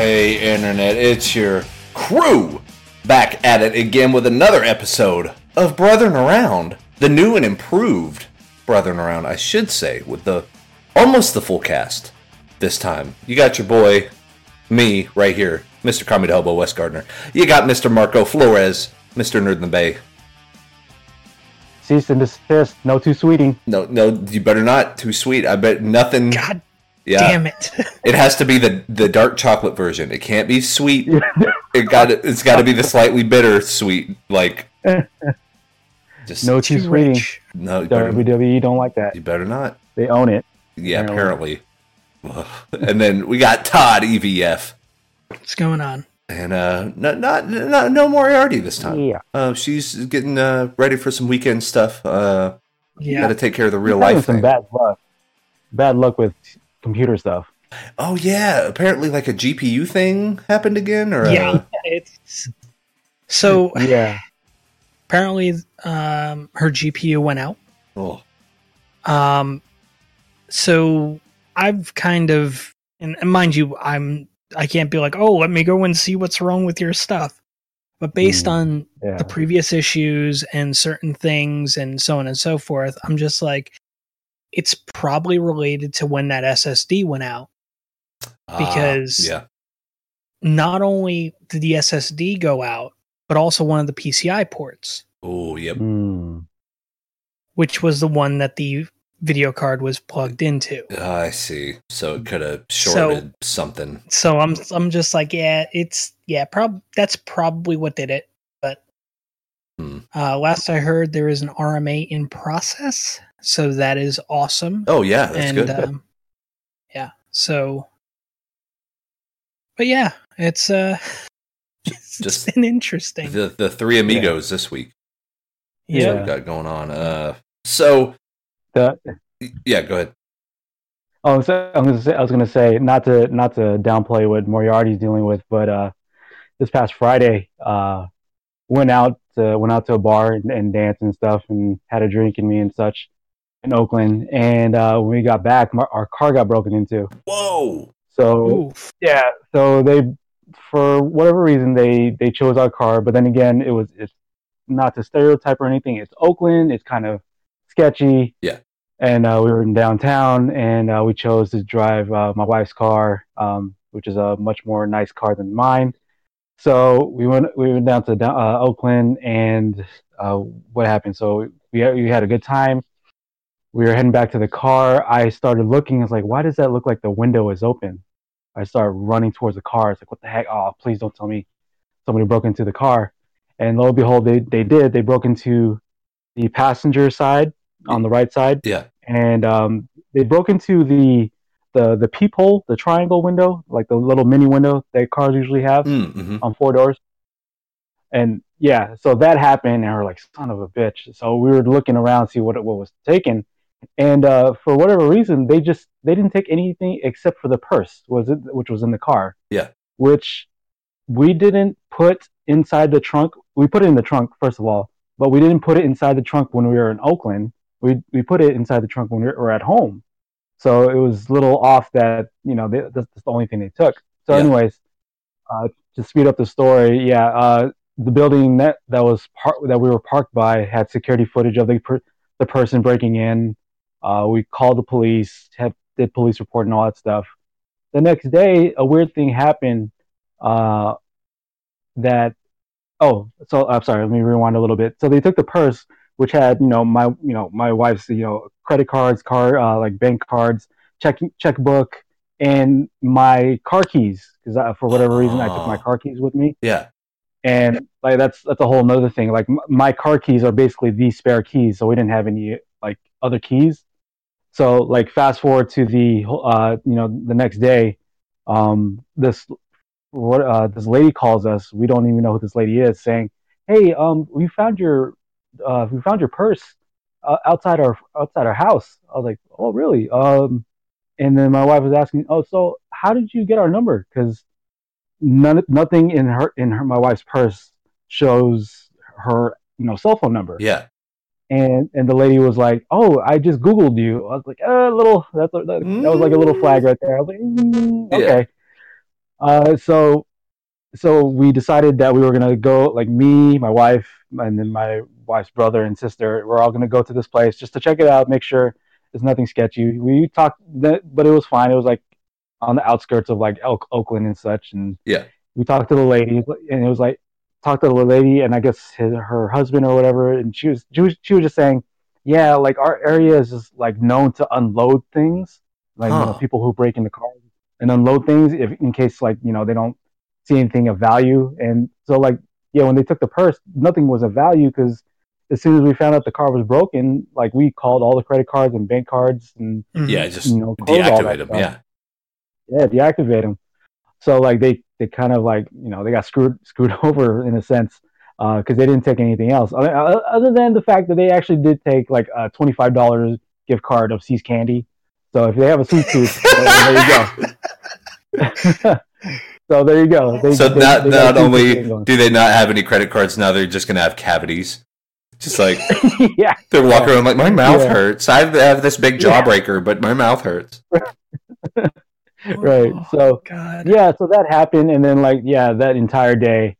Hey, Internet, it's your crew back at it again with another episode of Brothering Around. The new and improved Brothering Around, I should say, with the almost the full cast this time. You got your boy, me, right here, Mr. Comedy Hobo West Gardner. You got Mr. Marco Flores, Mr. Nerd in the Bay. Cease and desist. No too sweeting. No, no, you better not. Too sweet. I bet nothing. God yeah. damn it. It has to be the the dark chocolate version. It can't be sweet. it got it's got to be the slightly bitter sweet like just No too Too rich. no you better, WWE don't like that. you better not. They own it. Yeah, apparently. and then we got Todd EVF What's going on? and uh not not, not no Moriarty this time. Yeah. Uh, she's getting uh, ready for some weekend stuff. Uh, Yeah. got to take care of the real He's having life some thing. bad luck. Bad luck with computer stuff. Oh yeah, apparently like a GPU thing happened again, or yeah. uh, It's so Yeah. apparently um her GPU went out. oh, Um so I've kind of and, and mind you, I'm I can't be like, oh, let me go and see what's wrong with your stuff. But based Hmm. on Yeah. the previous issues and certain things and so on and so forth, I'm just like, it's probably related to when that SSD went out. ah, Because- yeah, Not only did the SSD go out, but also one of the PCI ports, oh yep, Mm. which was the one that the video card was plugged into. Ah, I see. So it could have shorted something. So I'm I'm just like, yeah, it's yeah, prob that's probably what did it. But Hmm. uh, last I heard, there is an RMA in process, so that is awesome. Oh yeah, that's and good. um, yeah, so, but yeah, it's uh, it's Just been interesting. the the three amigos this week. Yeah. what we got going on. Uh, so The, yeah, go ahead. oh, so I'm gonna say, I was gonna say not to not to downplay what Moriarty's dealing with, but uh, this past Friday, uh, went out to, went out to a bar and, and danced and stuff, and had a drink and me and such in Oakland. And uh, when we got back, my, our car got broken into. Whoa. So Oof. Yeah, so they, for whatever reason, they they chose our car. But then again, it was it's not to stereotype or anything. It's Oakland. It's kind of sketchy. Yeah. And uh, we were in downtown, and uh, we chose to drive uh, my wife's car, um, which is a much more nice car than mine. So we went we went down to uh, Oakland, and uh, what happened? So we we had a good time. We were heading back to the car. I started looking. I was like, "Why does that look like the window is open?" I started running towards the car. It's like, what the heck? Oh, please don't tell me somebody broke into the car. And lo and behold, they, they did. They broke into the passenger side on the right side. Yeah. And um, they broke into the, the, the peephole, the triangle window, like the little mini window that cars usually have Mm, hmm on four doors. And yeah, so that happened, and we're like, son of a bitch. So we were looking around to see what what was taken, and uh, for whatever reason, they just they didn't take anything except for the purse, was it, which was in the car. Yeah. Which we didn't put inside the trunk. We put it in the trunk first of all, but we didn't put it inside the trunk when we were in Oakland. We we put it inside the trunk when we were at home. So it was a little off that you know they, that's the only thing they took. So, Yeah. anyways, uh, to speed up the story, yeah, uh, the building that that was par- that we were parked by had security footage of the per- the person breaking in. Uh, we called the police, had, did police report and all that stuff. The next day, a weird thing happened. Uh, that oh, so I'm sorry. Let me rewind a little bit. So they took the purse, which had you know my you know my wife's you know credit cards, car uh, like bank cards, check checkbook, and my car keys because for whatever reason I took my Oh. car keys with me Yeah. and like that's that's a whole nother thing like m- my car keys are basically the spare keys so we didn't have any like other keys so like fast forward to the uh you know the next day um this what uh this lady calls us. We don't even know who this lady is saying hey um we found your uh we found your purse uh, outside our outside our house. I was like oh really? Um and then my wife was asking oh so how did you get our number? Because none nothing in her in her my wife's purse shows her you know cell phone number. Yeah. And and the lady was like oh i just googled you i was like a little that's a, that, that was like a little flag right there i was like mm, Yeah. okay Uh, so, so we decided that we were gonna go, like me, my wife, and then my wife's brother and sister. We're all gonna go to this place just to check it out, make sure there's nothing sketchy. We talked, but it was fine. It was like on the outskirts of like Oak, Oakland and such, and Yeah. we talked to the lady, and it was like talked to the lady, and I guess his, her husband or whatever, and she was she was she was just saying, yeah, like our area is just like known to unload things, like you know, people who break into cars and unload things if in case like you know they don't see anything of value, and so like yeah, when they took the purse, nothing was of value because as soon as we found out the car was broken, like we called all the credit cards and bank cards and. Yeah, mm-hmm. just you know deactivate them. stuff Yeah. yeah, deactivate them. So like they they kind of like you know they got screwed screwed over in a sense uh, because they didn't take anything else other than the fact that they actually did take like a twenty five dollars gift card of See's Candy. So if they have a sweet tooth, there you go. so there you go. They, So they- not they not only do they not have any credit cards now, they're just gonna have cavities. Just like yeah, they're walking around like my mouth Yeah. hurts. I have this big Yeah. jawbreaker, but my mouth hurts. Right. Oh, So God. yeah so that happened and then like yeah that entire day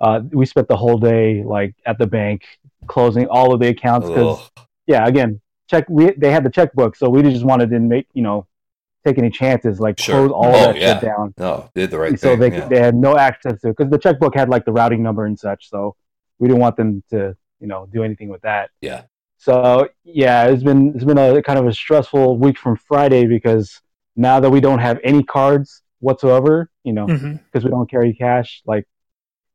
uh, we spent the whole day like at the bank closing all of the accounts because yeah again check we they had the checkbook so we just wanted to make you know take any chances like Sure. close all Oh, that yeah. shit down No, did the right so thing. they yeah. they had no access to because the checkbook had like the routing number and such so we didn't want them to you know do anything with that Yeah. so yeah it's been it's been a kind of a stressful week from friday because now that we don't have any cards whatsoever you know mm-hmm. because we don't carry cash like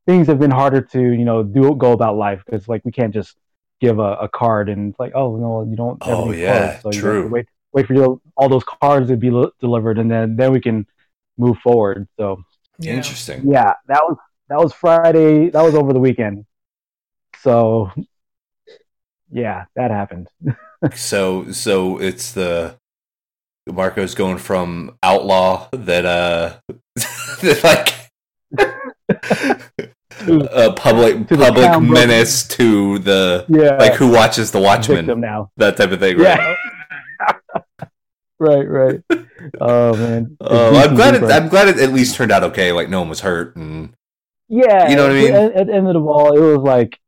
things have been harder to you know do go about life because like we can't just give a, a card and it's like oh no you don't have Oh, any yeah, cards, so you have true. to wait wait for your, all those cards to be li- delivered and then then we can move forward so Yeah. Interesting. yeah that was that was friday that was over the weekend so yeah that happened So so it's the Marco's going from outlaw that uh that like a public public menace to the yeah like who watches the Watchmen now that type of thing. Right? yeah right right oh man Uh, I'm glad it, I'm glad it at least turned out okay. Like no one was hurt, and Yeah, You know what I mean? At, at the end of the ball, it was like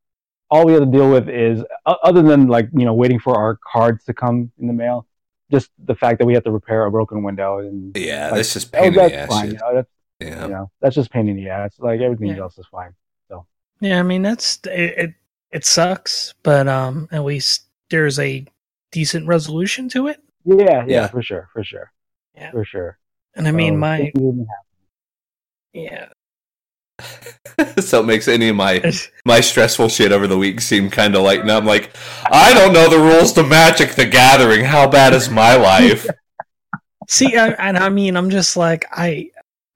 all we had to deal with is other than like you know waiting for our cards to come in the mail, just the fact that we have to repair a broken window and yeah, Like, that's just oh, pain in that's the ass. fine. shit. You know, that's Yeah, you know that's just pain in the ass. Like everything Yeah. else is fine. So yeah, I mean that's it, it. It sucks, but um, at least there's a decent resolution to it. Yeah, yeah, Yeah. for sure, for sure, Yeah. for sure. And I mean, So, my yeah, so it makes any of my my stressful shit over the week seem kind of light. And I'm like, I don't know the rules to Magic the Gathering. How bad is my life? see, I, and I mean, I'm just like I,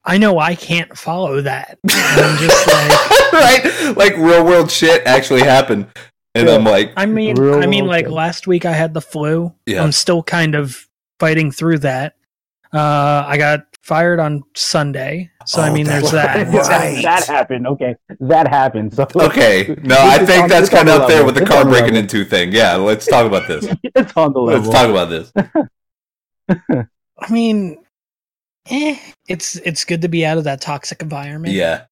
I know I can't follow that. And I'm just like, right? Like real world shit actually happened, and I'm like, I mean, Real I mean, like okay. last week I had the flu. Yeah. I'm still kind of fighting through that. Uh, I got fired on Sunday, so I Oh, mean, there's that's that. right. that happened. Okay, that happened. So okay, no, I think on- that's kind of up there with the It's car breaking level. into thing. Yeah, let's talk about this. it's on the level. Let's talk about this. I mean, eh, it's it's good to be out of that toxic environment. Yeah,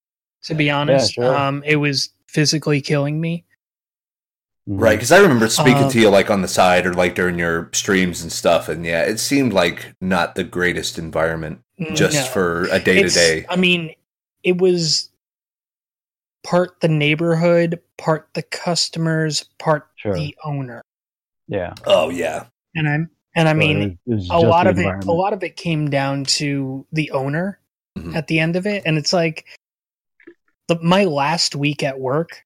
To be honest, sure. um, it was physically killing me. Mhm. right. Because I remember speaking Uh, to you like on the side or like during your streams and stuff, and yeah, it seemed like not the greatest environment just No. for a day to day. I mean, it was part the neighborhood, part the customers, part Sure. the owner, Yeah. Oh yeah, and I'm and I So mean, it was a lot of it a lot of it came down to the owner Mhm. at the end of it and it's like the, my last week at work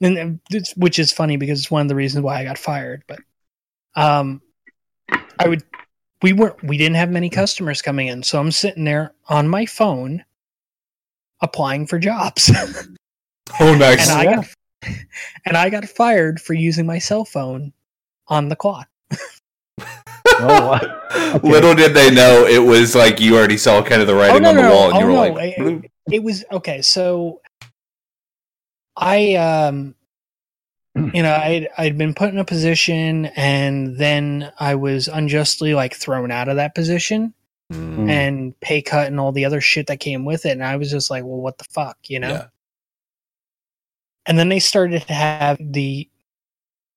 and and it's, which is funny because it's one of the reasons why I got fired but um I would we weren't we didn't have many customers coming in so I'm sitting there on my phone applying for jobs oh nice. and I Yeah. got and I got fired for using my cell phone on the clock Oh. Okay. Little did they know it was like you already saw kind of the writing no, on the no, no. wall, and you Oh, were no. like, I- "Bloop." it was okay so i um you know i'd i'd been put in a position and then i was unjustly like thrown out of that position Mm. and pay cut and all the other shit that came with it. And I was just like, well, what the fuck, you know? Yeah. And then they started to have the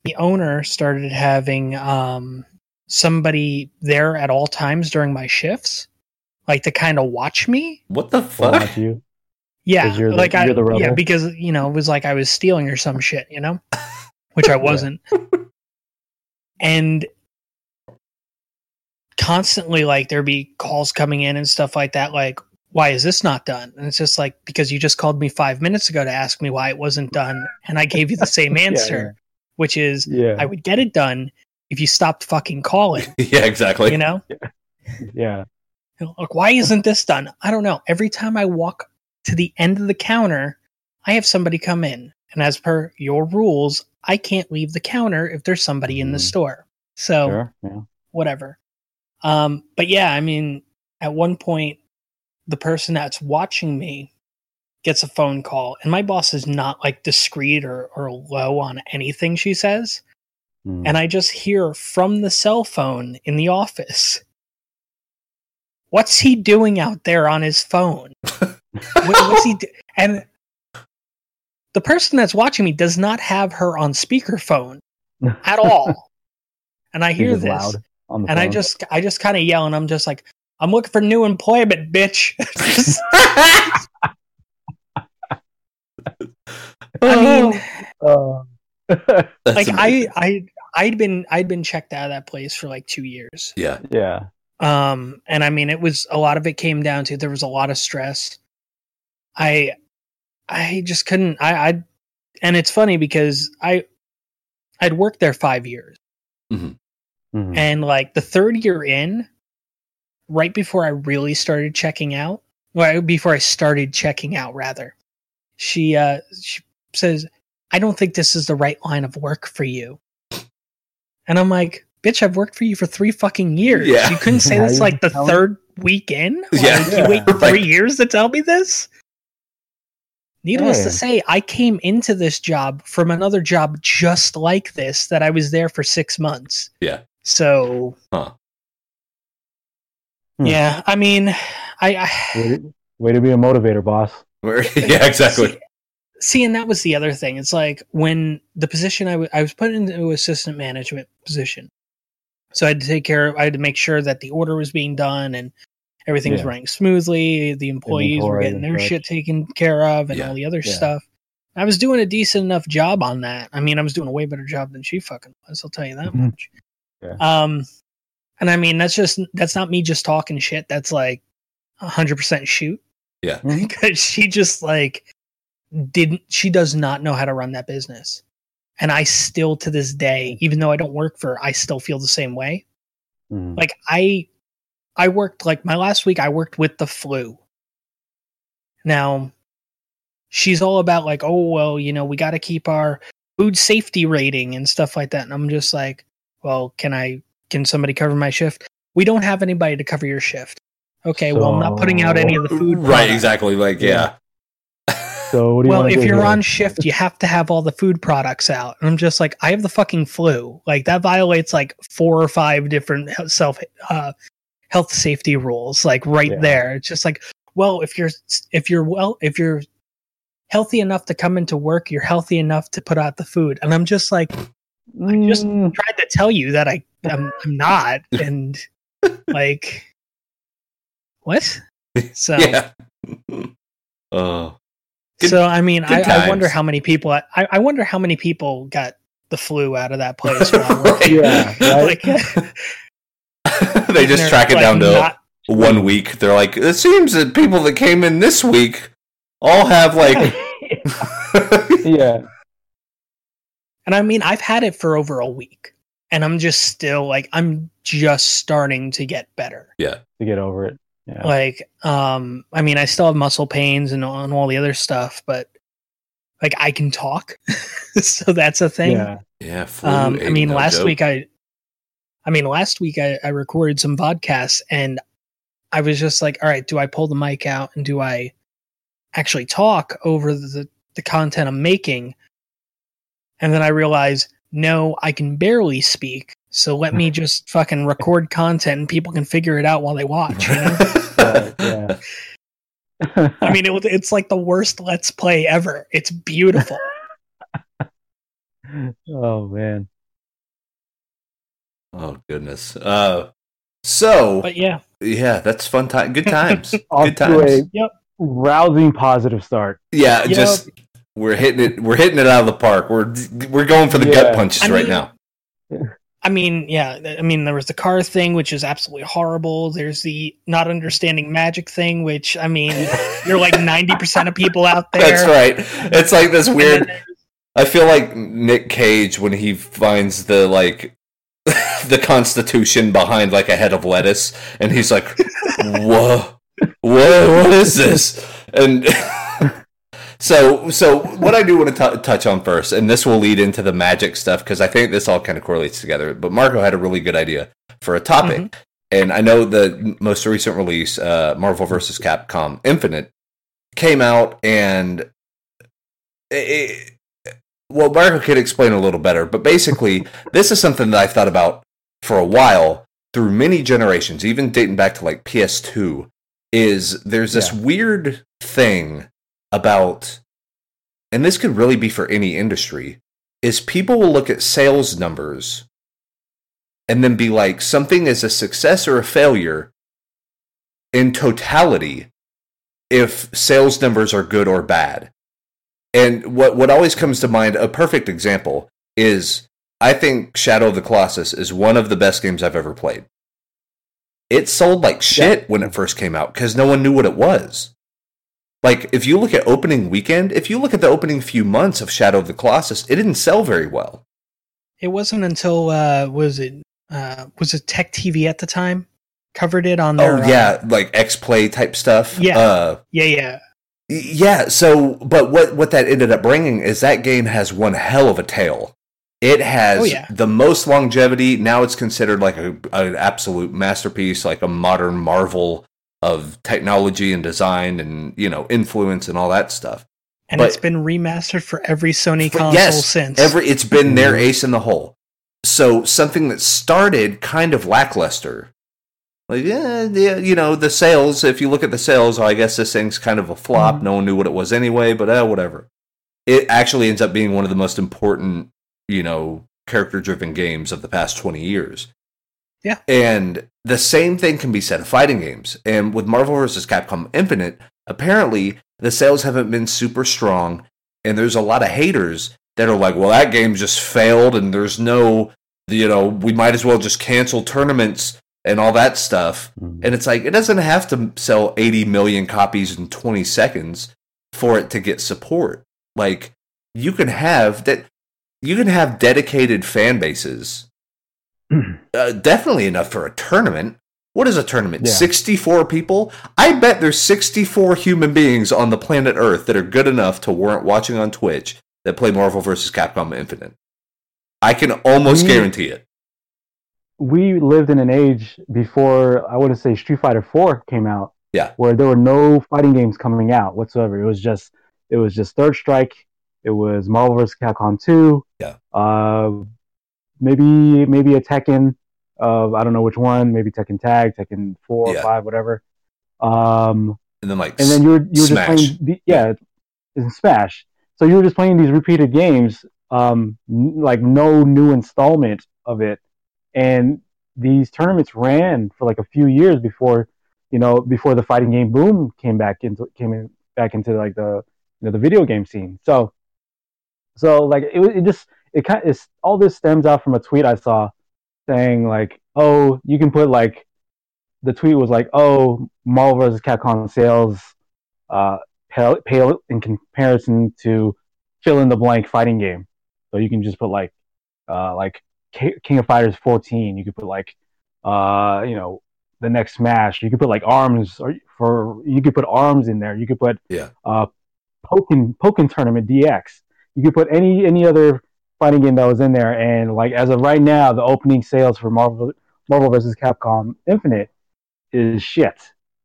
the owner started having um somebody there at all times during my shifts, like to kind of watch me. What the Well, fuck? Not you. Yeah, 'Cause you're the- like I you're the rebel? yeah because you know it was like I was stealing or some shit, you know, which I wasn't. and constantly, like there'd be calls coming in and stuff like that, like why is this not done? And it's just like because you just called me five minutes ago to ask me why it wasn't done, and I gave you the same Yeah, answer, which is Yeah. I would get it done if you stopped fucking calling. yeah, exactly. You know, yeah. Like, why isn't this done? I don't know. Every time I walk to the end of the counter, I have somebody come in. And as per your rules, I can't leave the counter if there's somebody in the Mhm. store. So, Sure. Yeah. whatever. Um, but yeah, I mean, at one point, the person that's watching me gets a phone call, and my boss is not like discreet or, or low on anything she says. Mm. And I just hear from the cell phone in the office, What's he doing out there on his phone? what, what's he do- and the person that's watching me does not have her on speakerphone at all. And I hear this, loud on the and I just I just kind of yell, and I'm just like, I'm looking for new employment, bitch. I mean, Uh, like amazing. I I I'd been I'd been checked out of that place for like two years. yeah, yeah. Um, and I mean, it was a lot of it came down to there was a lot of stress. I, I just couldn't. I, I, and it's funny because I, I'd worked there five years, Mhm. and like the third year in, right before I really started checking out, well, before I started checking out, rather, she, uh, she says, "I don't think this is the right line of work for you," and I'm like. Bitch, I've worked for you for three fucking years. Yeah. You couldn't say How this like the tell third week in? Like, Yeah. You wait Yeah. three years to tell me this? Needless Yeah. to say, I came into this job from another job just like this that I was there for six months. Yeah. So, Huh. Hmm. yeah, I mean, I, I Way to, way to be a motivator, boss. Yeah, exactly. See, see, and that was the other thing. It's like when the position I w- I was put into assistant management position, so I had to take care of. I had to make sure that the order was being done and everything was Yeah. running smoothly. The employees were getting their such. shit taken care of and Yeah. all the other Yeah. stuff. I was doing a decent enough job on that. I mean, I was doing a way better job than she fucking was. I'll tell you that Mhm. much. Yeah. Um, and I mean, that's just that's not me just talking shit. That's like hundred percent shoot Yeah. Mhm. because she just like didn't she does not know how to run that business and i still to this day even though i don't work for her i still feel the same way Mhm. like i i worked like my last week i worked with the flu now she's all about like oh well you know we got to keep our food safety rating and stuff like that and i'm just like well can i can somebody cover my shift we don't have anybody to cover your shift okay well i'm not putting out any of the food right, products. exactly. Like, yeah. So what do you well, if do you're here? on shift, you have to have all the food products out. And I'm just like, I have the fucking flu. Like that violates like four or five different self uh, health safety rules. Like right Yeah. there, it's just like, well, if you're if you're well, if you're healthy enough to come into work, you're healthy enough to put out the food. And I'm just like, I just- Mm, tried to tell you that I I'm, I'm not, and like, what? So. Yeah. Oh. Good- so I mean, I, I wonder how many people. I, I wonder how many people got the flu out of that place. When I worked. yeah, right? like, they just they're, track it like, down to not- one week. They're like, it seems that people that came in this week all have like. yeah. and I mean, I've had it for over a week, and I'm just still like, I'm just starting to get better. Yeah. To get over it. Yeah. Like, um, I mean, I still have muscle pains and, and all the other stuff, but like, I can talk, so that's a thing. yeah. yeah, flu Um, I mean, no last joke. week I, I mean, last week I, I recorded some podcasts and I was just like, all right, do I pull the mic out and do I actually talk over the, the content I'm making? And then I realized, no, I can barely speak. So let me hmm. just fucking record content and people can figure it out while they watch. You know? Right, yeah. I mean, it, it's like the worst Let's Play ever. It's beautiful. oh man. Oh goodness. Uh, so But yeah, yeah, that's fun time. Good times. Off Good to times. a Yep. rousing positive start. Yeah, Yep. just we're hitting it. We're hitting it out of the park. We're we're going for the gut punches I right mean- now. I mean, yeah. I mean, there was the car thing, which is absolutely horrible. There's the not understanding magic thing, which I mean, you're like ninety percent of people out there. That's right. It's like this weird. I feel like Nick Cage when he finds the like the Constitution behind like a head of lettuce, and he's like, "Whoa, whoa, what is this?" And so, so what I do want to t- touch on first, and this will lead into the magic stuff because I think this all kind of correlates together. But Marco had a really good idea for a topic, and I know the most recent release, uh, Marvel vs. Capcom Infinite, came out, and it, well, Marco could explain a little better, but basically, this is something that I've thought about for a while through many generations, even dating back to like PS2. Is there's this Yeah. weird thing about, and this could really be for any industry, is people will look at sales numbers and then be like, something is a success or a failure in totality if sales numbers are good or bad. And what what always comes to mind, a perfect example is I think Shadow of the Colossus is one of the best games I've ever played. It sold like shit when it first came out because no one knew what it was. Like if you look at opening weekend, if you look at the opening few months of Shadow of the Colossus, it didn't sell very well. It wasn't until uh, was it uh, was it Tech TV at the time covered it on their oh uh, yeah, like X Play type stuff. Yeah. Uh, yeah yeah yeah. So, but what what that ended up bringing is that game has one hell of a tail. It has Oh, yeah. the most longevity. Now it's considered like a, an absolute masterpiece, like a modern marvel of technology and design and you know influence and all that stuff. and But- it's been remastered for every Sony console yes, since. Every it's been their Mhm. ace in the hole. So something that started kind of lackluster. Like yeah, yeah, you know the sales. If you look at the sales, I guess this thing's kind of a flop. Mhm. No one knew what it was anyway, but uh, whatever. It actually ends up being one of the most important, you know, character-driven games of the past twenty years. Yeah. and the same thing can be said of fighting games. And with Marvel vs. Capcom Infinite, apparently the sales haven't been super strong, and there's a lot of haters that are like, well, that game just failed, and there's no, you know, we might as well just cancel tournaments and all that stuff. And it's like, it doesn't have to sell 80 million copies in 20 seconds for it to get support. Like, you can have that, you can have dedicated fan bases, uh, definitely enough for a tournament. What is a tournament? Yeah. 64 people? I bet there's 64 human beings on the planet Earth that are good enough to warrant watching on Twitch that play Marvel vs. Capcom Infinite. I can almost Mm. guarantee it. We lived in an age before I would say Street Fighter 4 came out. Yeah. Where there were no fighting games coming out whatsoever. It was just it was just Third Strike. It was Marvel vs. Capcom 2. Yeah. Uh, maybe maybe a Tekken. Uh, I don't know which one. Maybe Tekken Tag, Tekken 4 Yeah. or 5, whatever. Um, And then, like, and then you were you were Smash. just playing the, yeah, in Smash. So you were just playing these repeated games, um, n- like no new installment of it, and these tournaments ran for like a few years before, you know, before the fighting game boom came back into came in, back into like the you know the video game scene. So, so like it it just it kind it's all this stems out from a tweet I saw saying like, oh, you can put like the tweet was like, "Oh, Marvel vs. Capcom sales uh, pale, pale in comparison to fill in the blank fighting game." So you can just put like, uh, like King of Fighters 14. You could put like, uh, you know, the next Smash. You could put like Arms or for you could put Arms in there. You could put Yeah. uh, Pokken Pokken Tournament DX. You could put any any other fighting game that was in there. And like as of right now, the opening sales for Marvel Marvel vs. Capcom Infinite is shit.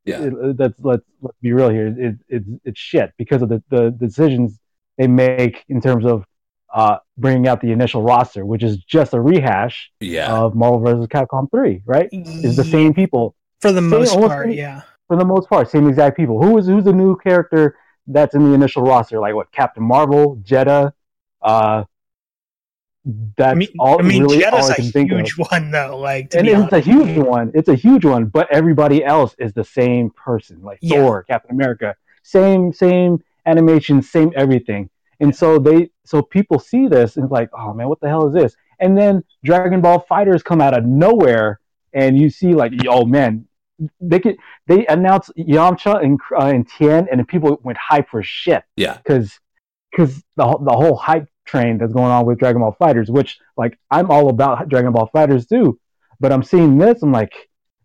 Yeah. It- it- that's let's let's be real here. It, it, it's it's shit because of the, the decisions they make in terms of uh, bringing out the initial roster, which is just a rehash Yeah. of Marvel vs. Capcom 3, right? It's the same people for the Same- most part. same- Yeah, for the most part, same exact people. Who is who's the new character that's in the initial roster? Like what? Captain Marvel, Jedah. Uh, that's I mean, all. I mean, really all Jedah's I a can think of. huge one though. Like, to and be it's a huge one. It's a huge one, but everybody else is the same person, like Yeah. Thor, Captain America, same same animation, same everything. And so they, so people see this and it's like, oh man, what the hell is this? And then Dragon Ball FighterZ come out of nowhere, and you see like, oh man, they could they announced Yamcha and uh, and Tien, and people went hype for shit Yeah. because because the whole- the whole hype train that's going on with Dragon Ball FighterZ, which like I'm all about Dragon Ball FighterZ too, but I'm seeing this, I'm like,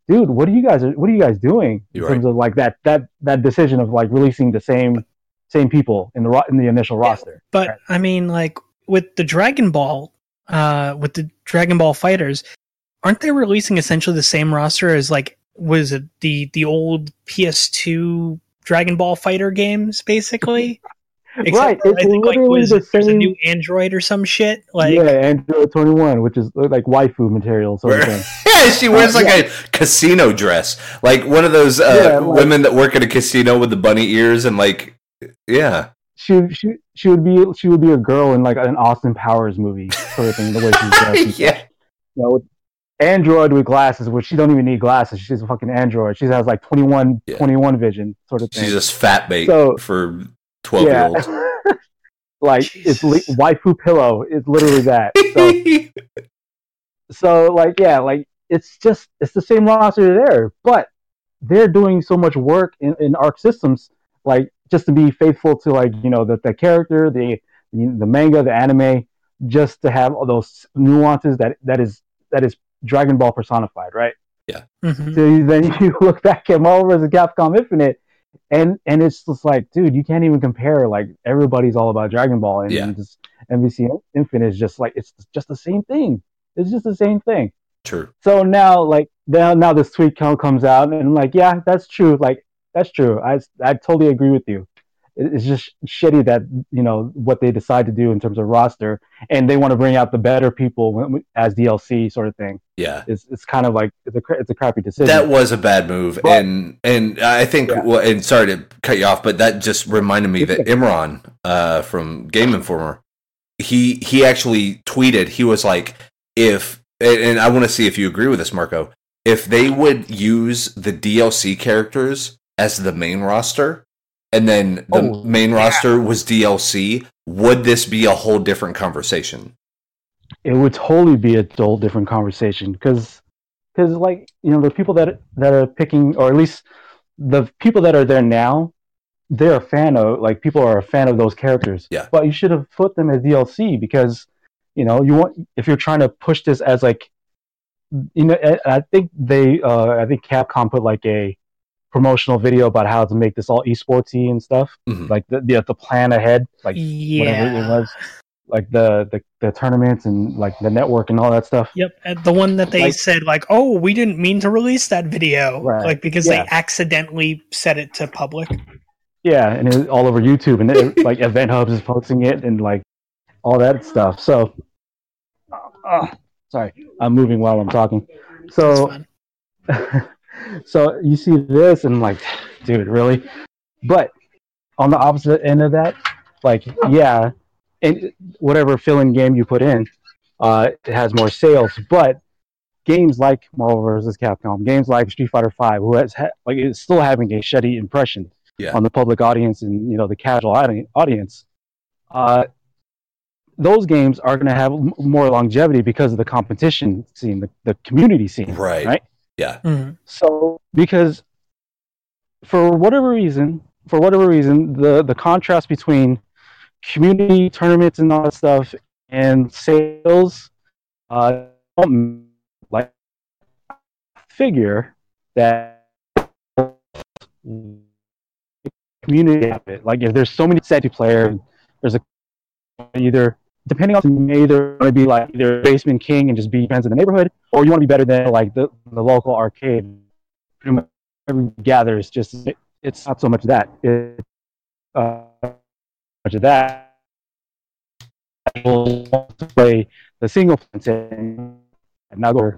dude, what are you guys what are you guys doing in You're terms of like that that that decision of like releasing the same same people in the ro- in the initial Yeah. roster? But Right. I mean, like with the Dragon Ball, uh, with the Dragon Ball FighterZ, aren't they releasing essentially the same roster as like was it the the old PS2 Dragon Ball Fighter games, basically? Except right, it's I think like literally was the it, there's a same. new Android or some shit. Like, yeah, Android 21, which is like waifu material sort of thing. yeah, she wears Uh, like a casino dress, like one of those uh, Yeah, like- women that work at a casino with the bunny ears and like, yeah, She she she would be she would be a girl in like an Austin Powers movie sort of thing. The way she's dressed. yeah, you know, Android with glasses, which she don't even need glasses. She's a fucking Android. She has like 21, Yeah. 21 vision sort of thing. she's just fat bait So- for twelve year olds. like it's li- waifu pillow. It's literally that. So so like yeah, like it's just it's the same roster there, but they're doing so much work in, in Arc Systems, like just to be faithful to like you know the, the character, the the manga, the anime, just to have all those nuances that that is that is Dragon Ball personified, right? mhm. So then you look back at Marvel vs. Capcom Infinite, and and it's just like, dude, you can't even compare. Like everybody's all about Dragon Ball, and, Yeah. and just MVC Infinite is just like it's just the same thing. It's just the same thing. True. So now, like now, now this tweet co- comes out, and I'm like, yeah, that's true. Like that's true. I I totally agree with you. It's just shitty that you know what they decide to do in terms of roster, and they want to bring out the better people as DLC sort of thing. Yeah. It's it's kind of like it's a it's a crappy decision. That was a bad move, But- and and I think, Yeah. well, and sorry to cut you off, but that just reminded me that Imran uh, from Game Informer, he he actually tweeted. He was like, if and and I want to see if you agree with this, Marco. If they would use the DLC characters as the main roster, and then the Oh, main roster was DLC, would this be a whole different conversation? it would totally be a whole different conversation because because like you know the people that that are picking or at least the people that are there now they're a fan of like people are a fan of those characters Yeah. but you should have put them as dlc because you know you want if you're trying to push this as like you know I- i think they uh i think capcom put like a promotional video about how to make this all esportsy and stuff Mhm. like the, the the plan ahead like whatever it yeah. was like the, the the tournaments and like the network and all that stuff. Yep, and the one that they Like- said like, "Oh, we didn't mean to release that video," Right. like because Yeah. they accidentally set it to public. Yeah, and it was all over YouTube and it, like Event Hubs is posting it and like all that stuff. So, uh, sorry, I'm moving while I'm talking. That's So, fine. so you see this and like, dude, really? But on the opposite end of that, like, yeah, and whatever fill-in game you put in, uh, it has more sales. But games like Marvel vs. Capcom, games like Street Fighter Five, who has ha- like is still having a shitty impression Yeah. on the public audience and you know the casual audience. Uh, those games are going to have m- more longevity because of the competition scene, the, the community scene. Right. Right. Yeah. Mhm. So because for whatever reason, for whatever reason, the the contrast between community tournaments and all that stuff and sales, uh, don't like figure that community of it. Like if there's so many set player, there's a either depending on whether you may either want to be like either basement king and just be friends in the neighborhood, or you want to be better than like the, the local arcade. Pretty much everybody gathers. Just it's not so much that. It, uh, much of that. wants to play the single and now go.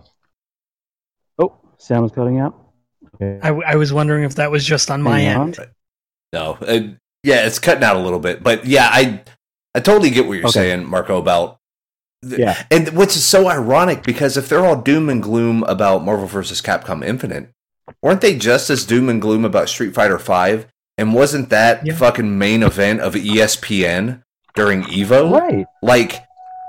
Oh, Sam was cutting out. Okay. I, I was wondering if that was just on my Yeah. end. No, uh, yeah, it's cutting out a little bit, but yeah, I I totally get what you're Okay. saying, Marco. About Yeah. and what's so ironic because if they're all doom and gloom about Marvel vs. Capcom Infinite, weren't they just as doom and gloom about Street Fighter Five? And wasn't that Yeah. fucking main event of ESPN during Evo? Right. like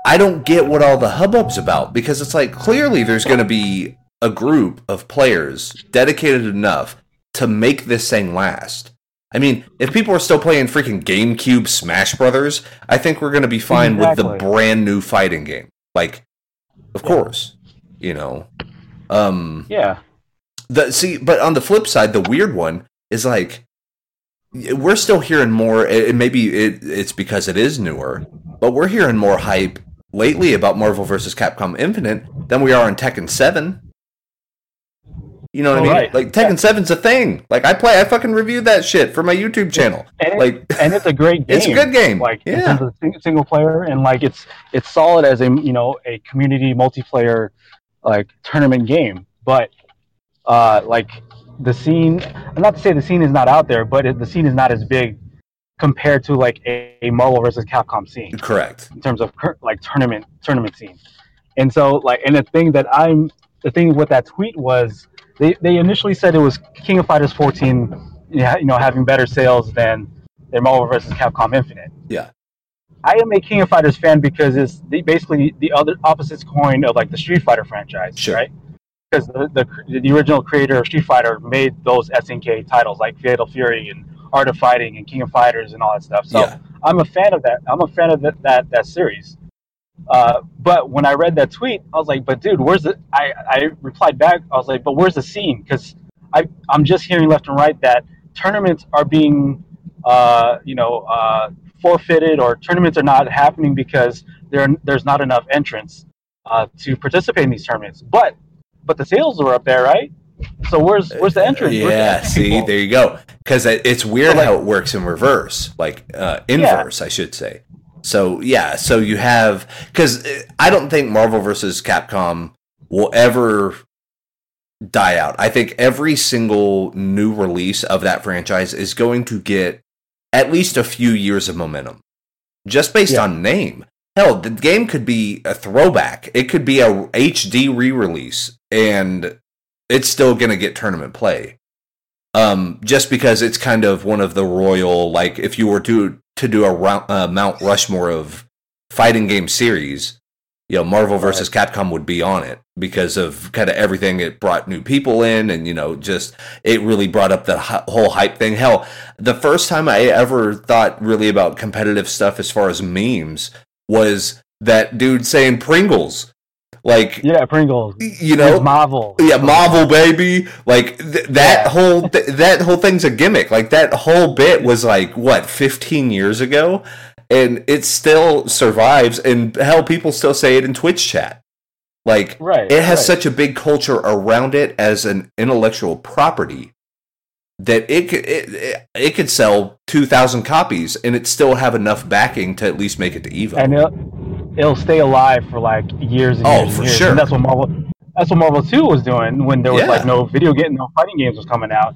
I don't get what all the hubbub's about because it's like clearly there's going to be a group of players dedicated enough to make this thing last. I mean, if people are still playing freaking GameCube Smash Brothers, I think we're going to be fine with the brand new fighting game. Like, of course, you know. Um, Yeah. the see, but on the flip side, the weird one is like we're still hearing more. And maybe it, it's because it is newer, but we're hearing more hype lately about Marvel vs. Capcom Infinite than we are in Tekken Seven. You know what I Oh, mean? right. Like Tekken Seven's a thing. Like I play, I fucking reviewed that shit for my YouTube channel. And, it- Like and it's a great game. it's a good game. Like yeah, sing- single player, and like it's it's solid as a you know a community multiplayer like tournament game. But uh, like the scene, not to say the scene is not out there, but it, the scene is not as big compared to like a, a Marvel versus Capcom scene correct. in terms of like tournament tournament scene. And so like and the thing that I'm the thing with that tweet was they, they initially said it was King of Fighters 14 yeah, you know having better sales than than Marvel vs. Capcom Infinite. Yeah. I am a King of Fighters fan because it's the, basically the other opposite coin of like the Street Fighter franchise, Sure. right? Because the, the the original creator of Street Fighter made those SNK titles like Fatal Fury and Art of Fighting and King of Fighters and all that stuff. So yeah, I'm a fan of that. I'm a fan of that that, that series. Uh, but when I read that tweet, I was like, "But dude, where's the?" I, I replied back. I was like, "But where's the scene?" Because I I'm just hearing left and right that tournaments are being, uh, you know, uh, forfeited or tournaments are not happening because there there's not enough entrants uh, to participate in these tournaments. But but the sales were up there, right? So where's where's the entrance? Where's the Yeah, see, there you go. Because it's weird So, like- how it works in reverse, like uh, inverse, I should say. So yeah, so you have because I don't think Marvel versus Capcom will ever die out. I think every single new release of that franchise is going to get at least a few years of momentum, just based Yeah. on name. Hell, the game could be a throwback. It could be a HD re-release, and it's still going to get tournament play. Um, just because it's kind of one of the royal, like if you were to to do a uh, Mount Rushmore of fighting game series, you know, Marvel versus Capcom would be on it because of kind of everything. It brought new people in, and you know, just it really brought up the whole hype thing. Hell, the first time I ever thought really about competitive stuff as far as memes was that dude saying Pringles, like yeah, Pringles. you know, Marvel. yeah, Marvel baby. Like th- that Yeah. whole th- that whole thing's a gimmick. Like that whole bit was like what 15 years ago, and it still survives. And hell, people still say it in Twitch chat. Like Right. it has right. such a big culture around it as an intellectual property that it could it, it, it could sell 2,000 copies and it still have enough backing to at least make it to Evo. and it'll, it'll stay alive for like years and Oh, years and for years. sure. And that's what Marvel that's what Marvel 2 was doing when there was Yeah. like no video game, no fighting games was coming out.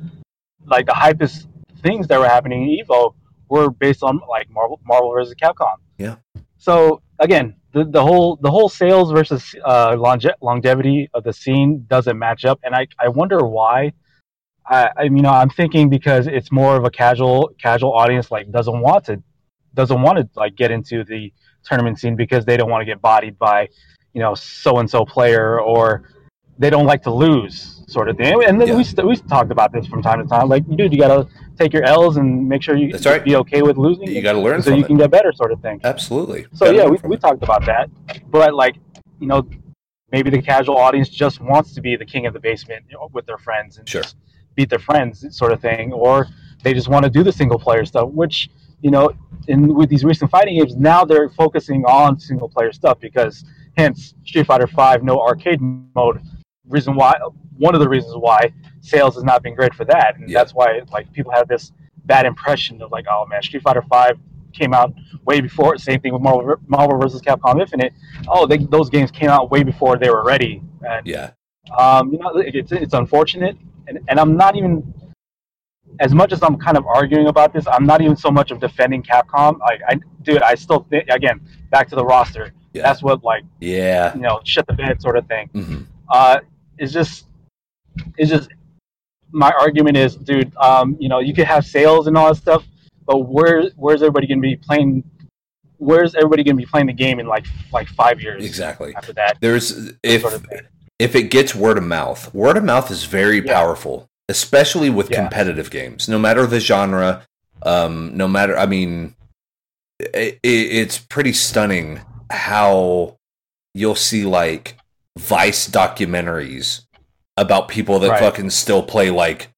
Like the hypest things that were happening in Evo were based on like Marvel Marvel versus Capcom. Yeah. So again, the, the whole the whole sales versus uh, longe- longevity of the scene doesn't match up, and I, I wonder why. I, I you know I'm thinking because it's more of a casual casual audience like doesn't want to doesn't want to like get into the tournament scene because they don't want to get bodied by you know so and so player or they don't like to lose sort of thing. And then Yeah. we st- we talked about this from time to time. Like, dude, you gotta take your L's and make sure you That's right. be okay with losing. You got to learn so you it. can get better, sort of thing. Absolutely. So yeah, we, we it. talked about that. But like, you know, maybe the casual audience just wants to be the king of the basement you know, with their friends and Sure. beat their friends, sort of thing, or they just want to do the single player stuff. Which you know, in with these recent fighting games, now they're focusing on single player stuff because hence Street Fighter Five no arcade mode. Reason why, one of the reasons why sales has not been great for that, and Yeah. that's why like people have this bad impression of like, oh man, Street Fighter Five came out way before. Same thing with Marvel, Marvel versus Capcom Infinite. Oh, they, those games came out way before they were ready. And, Yeah. um, you know, it's it's unfortunate, and and I'm not even as much as I'm kind of arguing about this. I'm not even so much of defending Capcom. Like, I, dude, I still think again back to the roster. Yeah. That's what like Yeah. you know shut the bed sort of thing. hmm Uh, it's just it's just my argument is, dude. Um, you know, you could have sales and all that stuff, but where where's everybody going to be playing? Where's everybody going to be playing the game in like like five years Exactly. after that? There's if sort of if it gets word of mouth, word of mouth is very Yeah. powerful, especially with Yeah. competitive games. No matter the genre, um, no matter, I mean, it, it's pretty stunning how you'll see like Vice documentaries about people that Right. fucking still play like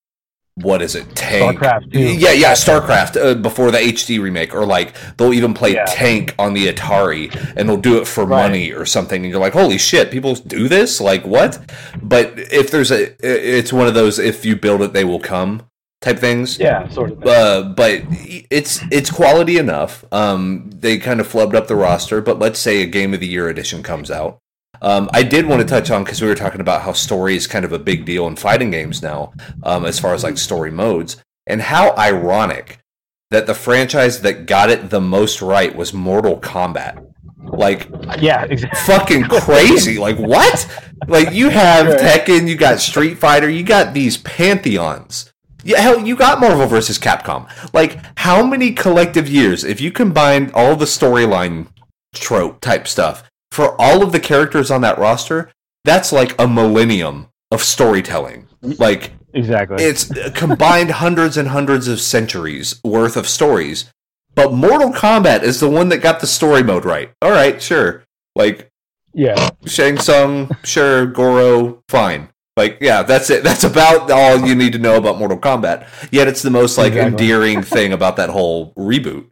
what is it tank StarCraft, too. yeah yeah starcraft uh, before the hd remake or like they'll even play Yeah. tank on the atari and they'll do it for Right. money or something and you're like holy shit people do this like what but if there's a it's one of those if you build it they will come type things Yeah, sort of. Thing. uh, but it's it's quality enough. Um, they kind of flubbed up the roster, but let's say a Game of the Year edition comes out. Um, I did want to touch on because we were talking about how story is kind of a big deal in fighting games now, um, as far as like story modes, and how ironic that the franchise that got it the most right was Mortal Kombat. Like yeah, exactly. fucking crazy. like what? Like you have Right. Tekken, you got Street Fighter, you got these pantheons. Yeah, hell, you got Marvel versus Capcom. Like how many collective years, if you combine all the storyline trope type stuff for all of the characters on that roster, that's like a millennium of storytelling. Like Exactly. it's combined hundreds and hundreds of centuries worth of stories. But Mortal Kombat is the one that got the story mode right. All right, sure. Like yeah, Shang Tsung, sure, Goro, fine. Like, yeah, that's it. That's about all you need to know about Mortal Kombat. Yet it's the most like Exactly. endearing thing about that whole reboot.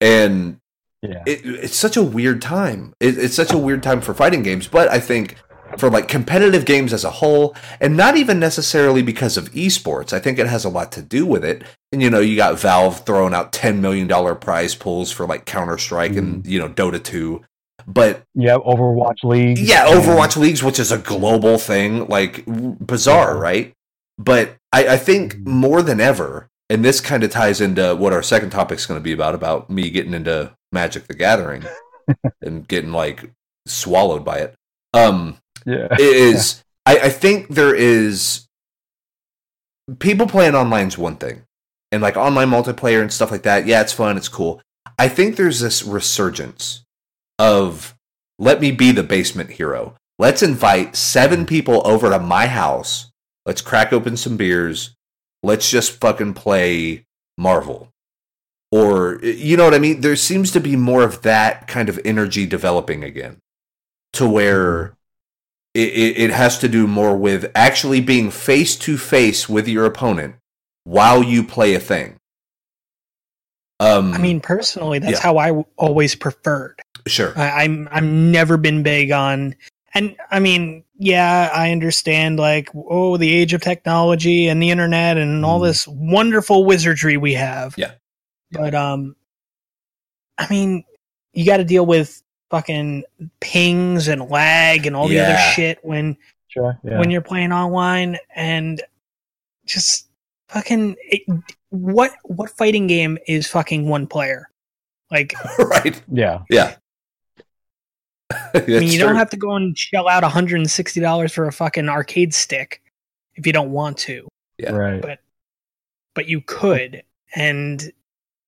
And yeah. it, it's such a weird time. It, it's such a weird time for fighting games, but I think for like competitive games as a whole, and not even necessarily because of esports, I think it has a lot to do with it. And you know, you got Valve throwing out ten million dollar prize pools for like Counter Strike and mm-hmm. you know Dota two, but yeah, Overwatch League. yeah, Overwatch leagues, which is a global thing, like bizarre, right? But I, I think mm-hmm. more than ever, and this kind of ties into what our second topic is going to be about about me getting into Magic the Gathering and getting like swallowed by it. Um, Yeah. is I, I think there is people playing online is one thing, and like online multiplayer and stuff like that. Yeah, it's fun, it's cool. I think there's this resurgence of let me be the basement hero. Let's invite seven people over to my house. Let's crack open some beers. Let's just fucking play Marvel. Or, you know what I mean? There seems to be more of that kind of energy developing again to where it, it, it has to do more with actually being face to face with your opponent while you play a thing. Um, I mean, personally, that's Yeah. how I w- always preferred. sure. I, I'm I'm never been big on, and I mean, yeah, I understand like oh the age of technology and the internet and all Mm. this wonderful wizardry we have. Yeah. But um, I mean, you got to deal with fucking pings and lag and all the other shit when Sure. Yeah. when you're playing online and just fucking it, what what fighting game is fucking one player like right. yeah. Yeah. I mean, you don't have to go and shell out $160 for a fucking arcade stick if you don't want to, Yeah. Right. But- but you could. And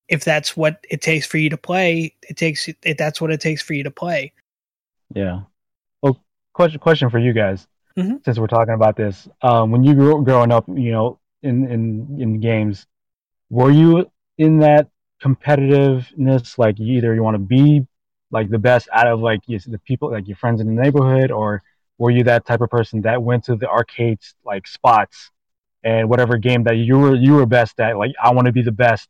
if that's what it takes for you to play, it takes it, that's what it takes for you to play. Yeah. Well, question question for you guys, Mhm. since we're talking about this. Um, when you grew growing up, you know, in in in games, were you in that competitiveness? Like, you either you want to be like the best out of like you, the people, like your friends in the neighborhood, or were you that type of person that went to the arcades like spots and whatever game that you were you were best at? Like, I want to be the best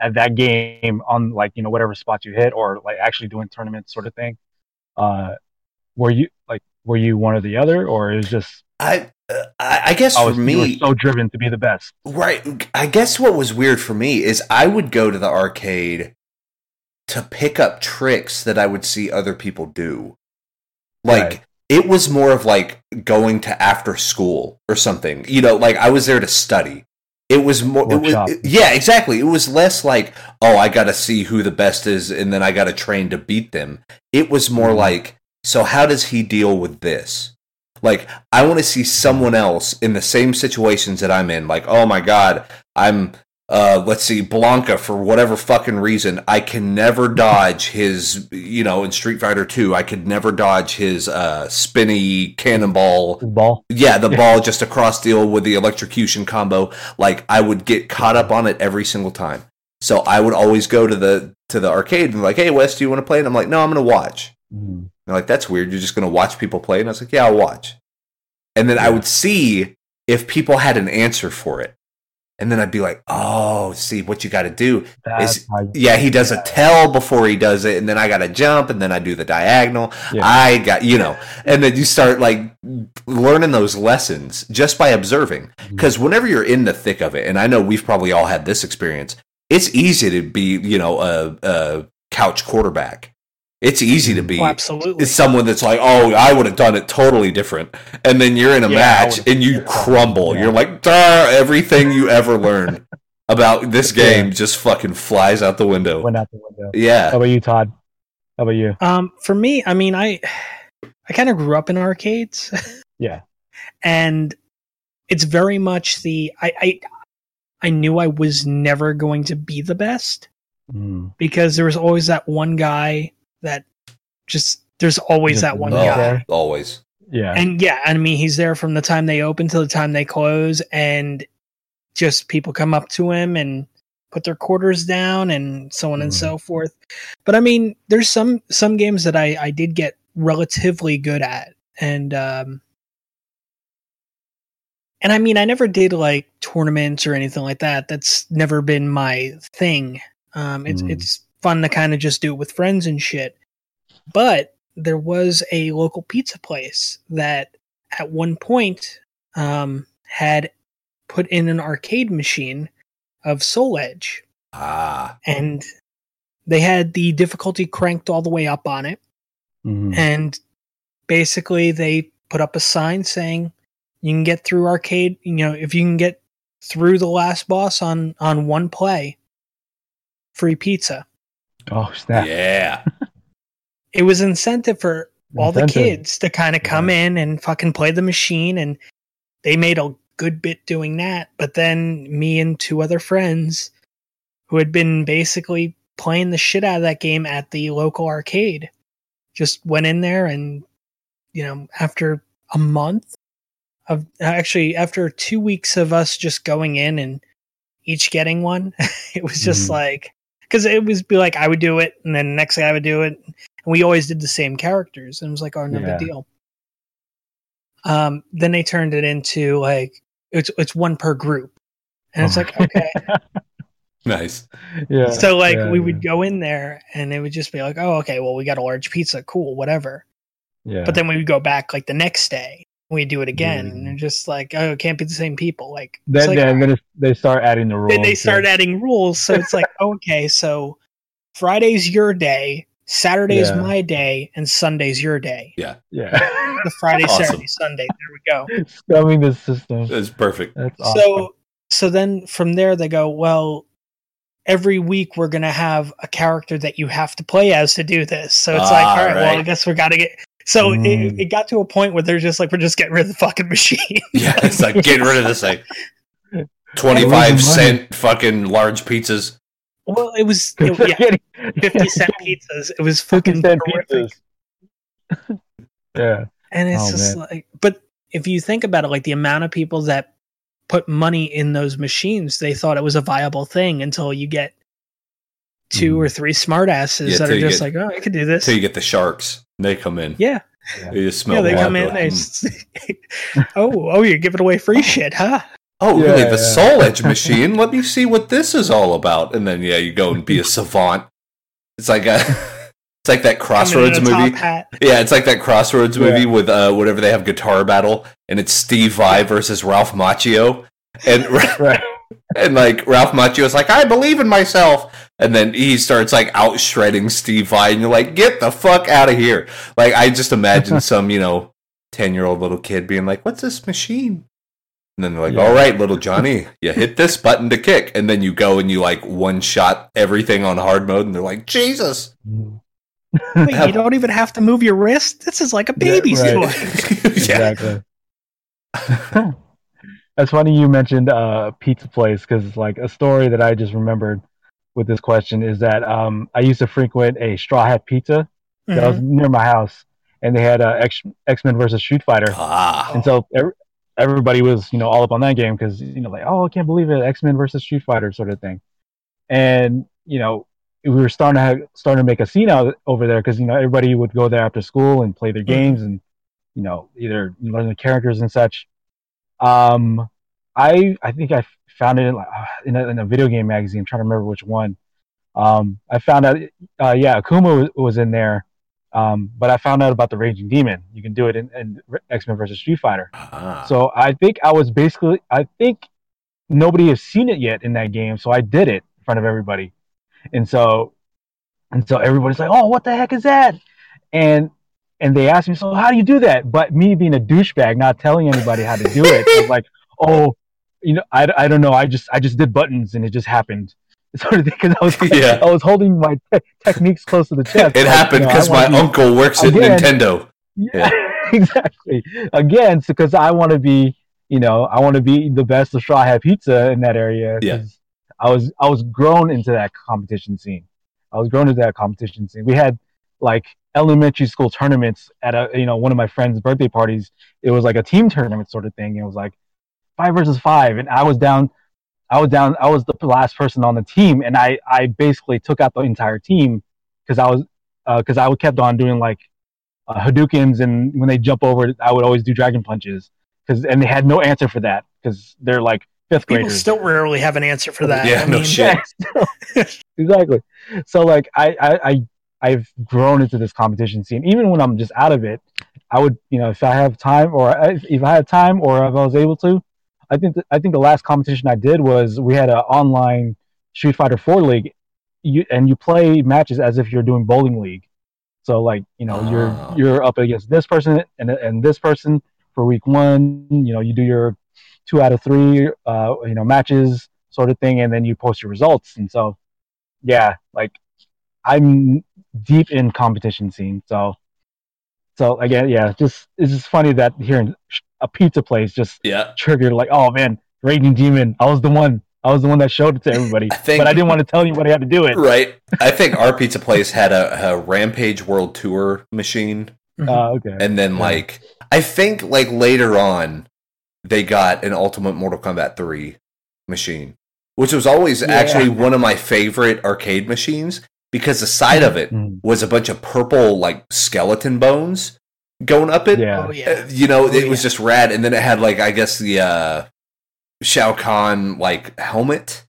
at that game on like you know whatever spot you hit, or like actually doing tournaments sort of thing uh were you like were you one or the other or is just I, uh, I guess I for was me, so driven to be the best Right. I guess what was weird for me is I would go to the arcade to pick up tricks that I would see other people do. Like Right. it was more of like going to after school or something. You know, like I was there to study. It was more it was, Workshop. yeah, exactly. It was less like, oh, I got to see who the best is and then I got to train to beat them. It was more Mhm. like, so how does he deal with this? Like I want to see someone else in the same situations that I'm in. Like, oh my god, I'm uh let's see Blanka for whatever fucking reason I can never dodge his you know in Street Fighter 2 I could never dodge his uh spinny cannonball Ball. yeah the ball just across deal with the electrocution combo like I would get caught up on it every single time so I would always go to the to the arcade and be like hey Wes do you want to play and I'm like no I'm going to watch Mhm. they're like, that's weird. You're just going to watch people play? And I was like, yeah, I'll watch. And then I would see if people had an answer for it. And then I'd be like, oh, see, what you got to do. That's Is- Yeah, he does a tell before he does it. And then I got to jump. And then I do the diagonal. Yeah. I got, you know, and then you start like learning those lessons just by observing. Mm-hmm. Because whenever you're in the thick of it, and I know we've probably all had this experience, it's easy to be, you know, a, a couch quarterback. It's easy to be Oh, absolutely. is someone that's like, oh, I would have done it totally different, and then you're in a Yeah, match and you crumble. Yeah. You're like, Duh, everything you ever learned about this game just fucking flies out the window. went out the window. Yeah, How about you, Todd? How about you? Um, for me, I mean, I I kind of grew up in arcades, Yeah. and it's very much the I, I I knew I was never going to be the best Mm. because there was always that one guy that just there's always that one Oh, guy. there. always. Yeah. And yeah, I mean, he's there from the time they open to the time they close, and just people come up to him and put their quarters down, and so on and Mhm. so forth. But I mean, there's some some games that I I did get relatively good at, and um, and I mean, I never did like tournaments or anything like that. That's never been my thing. Um, it's Mm. it's fun to kind of just do it with friends and shit. But there was a local pizza place that at one point um, had put in an arcade machine of Soul Edge, Ah, and they had the difficulty cranked all the way up on it, Mhm. and basically they put up a sign saying you can get through arcade. You know, if you can get through the last boss on on one play, free pizza. Oh snap! yeah. It was incentive for all the kids to kind of come in and fucking play the machine and they made a good bit doing that but then me and two other friends who had been basically playing the shit out of that game at the local arcade just went in there and you know after a month of actually after two weeks of us just going in and each getting one it was just Mhm. like because it was be like i would do it and then the next I would do it and we always did the same characters and it was like oh no Yeah. big deal um then they turned it into like it's it's one per group and it's Oh. like okay Nice. yeah. so like yeah, we yeah. would go in there and it would just be like oh okay well we got a large pizza cool whatever Yeah. but then we would go back like the next day we'd do it again and Mm. they're just like oh it can't be the same people like it's then, like, then, then they start adding the rules. then they start yeah. adding rules so it's like okay so friday's your day saturday's Yeah. my day and sunday's your day Yeah. Yeah. The friday Awesome. saturday sunday there we go Scumming the system. That's perfect. That's awesome. so so then from there they go well every week we're gonna have a character that you have to play as to do this so it's like Ah, all right, well i guess we gotta get so it, Mm. it got to a point where they're just like we're just getting rid of the fucking machine Yeah, it's like getting rid of this thing. Losing 25 money. cent fucking large pizzas. well it was it, yeah, 50 cent pizzas it was fucking horrific. pizzas. yeah. And it's Oh, just man. like, but if you think about it, like the amount of people that put money in those machines, they thought it was a viable thing until you get two Mhm. or three smartasses Yeah, that are just get- like, oh, I could do this. Till you get the sharks. They come in. yeah, You just smell yeah, they come in. They, "Hmm." oh, oh, you're giving away free shit, huh? Oh, Yeah, really? The yeah. Soul Edge machine? Let me see what this is all about. And then, yeah, you go and be a savant. It's like a, it's like that Crossroads Coming in a movie. hat. Yeah, it's like that Crossroads Yeah. movie with uh, whatever they have guitar battle, and it's Steve Vai versus Ralph Macchio, and Right. And like Ralph Macchio Macchio's like, I believe in myself. And then he starts like out shredding Steve Vai, and you're like, get the fuck out of here. Like, I just imagine some, you know, 10 year old little kid being like, what's this machine? And then they're like, Yeah. all right, little Johnny, you hit this button to kick. And then you go and you like one shot everything on hard mode, and they're like, Jesus. Wait, you don't even have to move your wrist. This is like a baby's right. toy. yeah. Exactly. That's funny you mentioned uh, pizza place because like a story that I just remembered with this question is that um, I used to frequent a Straw Hat Pizza that was Mhm. near my house, and they had uh, X X Men versus Street Fighter, Ah. and so every, everybody was you know all up on that game because you know like oh I can't believe it X Men versus Street Fighter sort of thing, and you know we were starting to have, starting to make a scene out over there because you know everybody would go there after school and play their Mhm. games and you know either learn the characters and such. Um, I I think I found it in, like, uh, in, a, in a video game magazine. I'm trying to remember which one. Um, I found out, uh, yeah, Akuma was, was in there. Um, but I found out about the Raging Demon. You can do it in, in X Men versus Street Fighter. Ah. So I think I was basically, I think nobody has seen it yet in that game. So I did it in front of everybody. And so, and so everybody's like, oh, what the heck is that? And, and they asked me, so how do you do that? But me being a douchebag, not telling anybody how to do it, I was like, oh, you know, I, I don't know. I just, I just did buttons and it just happened. Sort of thing. Cause I was, Yeah. I was holding my te- techniques close to the chest. it Like, happened you know, because my be- uncle works at Again. Nintendo. yeah, exactly. Again, because I want to be, you know, I want to be the best of Straw Hat Pizza in that area. Yeah. I was I was grown into that competition scene. I was grown into that competition scene. We had like elementary school tournaments at a you know one of my friends' birthday parties. It was like a team tournament sort of thing. It was like five versus five, and I was down. I was down. I was the last person on the team, and I I basically took out the entire team because I was because I kept on doing like uh, Hadoukens, and when they jump over, I would always do dragon punches. Cause, and they had no answer for that because they're like fifth People graders. still rarely have an answer for that. Yeah, I no mean, shit. exactly. So like I, I I I've grown into this competition scene. Even when I'm just out of it, I would you know if I have time or if, if I had time or if I was able to, I think th- I think the last competition I did was we had an online Street Fighter Four league, you and you play matches as if you're doing bowling league. So like you know Oh. you're you're up against this person and and this person for week one. You know you do your two out of three uh, you know matches sort of thing, and then you post your results. And so yeah, like I'm deep in competition scene. So so again, yeah, just it's just funny that hearing a pizza place just Yeah. triggered like, oh man, Raging Demon. I was the one. I was the one that showed it to everybody, I think- but I didn't want to tell anybody how to do it. Right. I think our pizza place had a, a Rampage World Tour machine. Uh, okay. And then, Yeah. like, I think, like, later on, they got an Ultimate Mortal Kombat 3 machine, which was always Yeah. actually one of my favorite arcade machines because the side of it Mm, was a bunch of purple, like, skeleton bones going up it. yeah. oh yeah. Uh, you know, Oh, it was just rad. And then it had, like, I guess the uh, Shao Kahn, like, helmet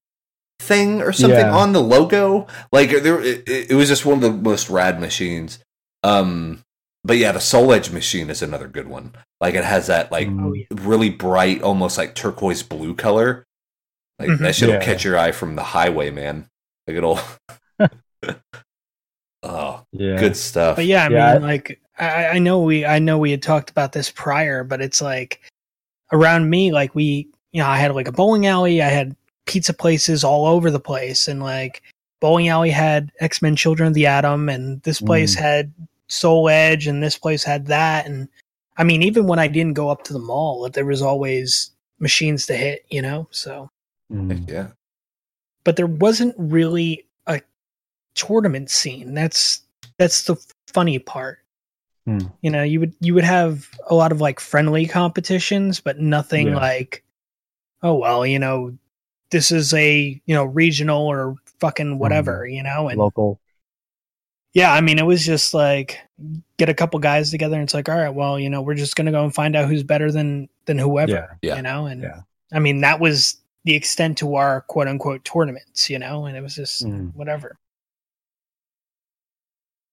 thing or something Yeah. on the logo. Like, there, it, it was just one of the most rad machines. Um, but yeah, the Soul Edge machine is another good one. Like, it has that, like, Mm, Oh yeah. really bright, almost like turquoise blue color. Like, Mhm. that shit'll Yeah. catch your eye from the highway, man. Like, it'll. oh, yeah. good stuff. But yeah, I Yeah, mean, like I, I know we I know we had talked about this prior, but it's like around me, like we you know, I had like a bowling alley, I had pizza places all over the place, and like bowling alley had X Men Children of the Atom, and this place Mm. had Soul Edge, and this place had that, and I mean, even when I didn't go up to the mall, there was always machines to hit, you know. So, Mm, yeah. but there wasn't really a tournament scene. That's that's the funny part. Hmm. You know, you would you would have a lot of like friendly competitions, but nothing Yeah. like, oh well, you know, this is a you know regional or fucking whatever, you know, and local. yeah, I mean, it was just like get a couple guys together, and it's like, all right, well, you know, we're just gonna go and find out who's better than than whoever, Yeah. Yeah. you know, and Yeah. I mean, that was the extent to our quote unquote tournaments, you know, and it was just Mm. whatever.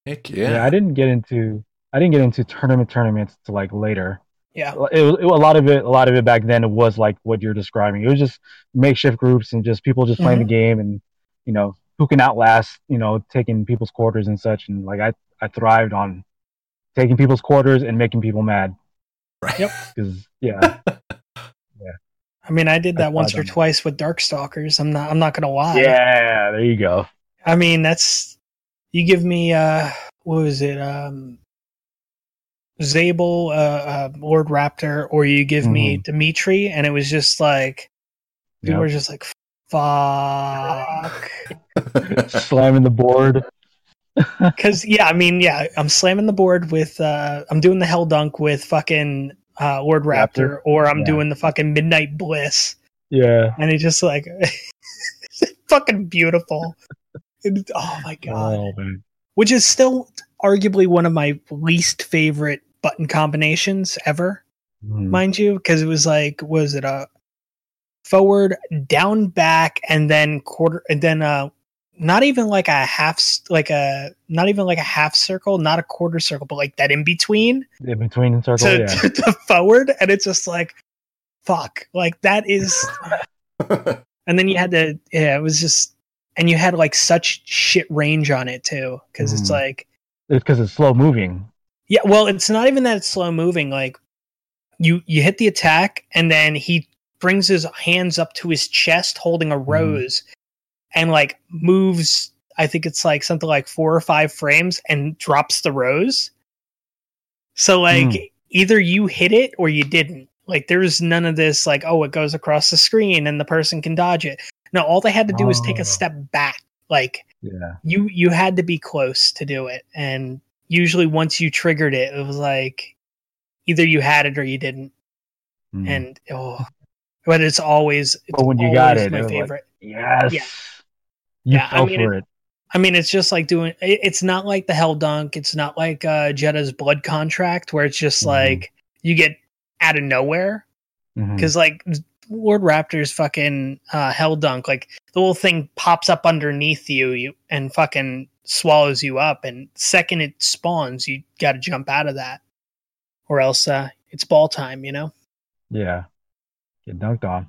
Heck Yeah. yeah. I didn't get into I didn't get into tournament tournaments to like later. Yeah. it it, a lot of it. A lot of it back then it was like what you're describing. It was just makeshift groups and just people just playing the mm-hmm. game and you know who can outlast you know taking people's quarters and such. And like I I thrived on taking people's quarters and making people mad. Right. Yep. Because yeah, I mean, I did I that once or twice with Darkstalkers. I'm not. I'm not gonna lie. yeah, there you go. I mean, that's you give me uh what was it? Um Zabel, uh, uh Lord Raptor, or you give me Demitri, and it was just like people Yep. were just like fuck. Slamming the board. Cause yeah, I mean, yeah, I'm slamming the board with uh I'm doing the hell dunk with fucking uh Lord Raptor, Raptor? or I'm Yeah. doing the fucking Midnight Bliss. Yeah. And it's just like fucking beautiful. It- oh my god. Oh man. which is still arguably one of my least favorite button combinations ever, Mhm. mind you, because it was like, was it a forward, down, back, and then quarter, and then uh, not even like a half, like a not even like a half circle, not a quarter circle, but like that in between In between circle. to, yeah. to, to forward, and it's just like, fuck, like that is and then you had to yeah it was just and you had like such shit range on it too because it's Mhm. like It's because it's slow moving. yeah well it's not even that it's slow moving like you you hit the attack and then he brings his hands up to his chest holding a rose and like moves i think it's like something like four or five frames and drops the rose so like Mm. either you hit it or you didn't like there's none of this like oh it goes across the screen and the person can dodge it no all they had to do was take Oh. a step back like Yeah. you you had to be close to do it and usually once you triggered it it was like either you had it or you didn't Mhm. and oh but it's always it's But when you got it, my it was like- favorite yes. Yeah. You Yeah, I mean, for it. i mean it's just like doing it's not like the hell dunk it's not like uh Jedah's blood contract where it's just Mhm. like you get out of nowhere because like lord raptor's fucking uh hell dunk like the whole thing pops up underneath you, you and fucking swallows you up and second it spawns you gotta jump out of that or else uh it's ball time you know Yeah. Get dunked on.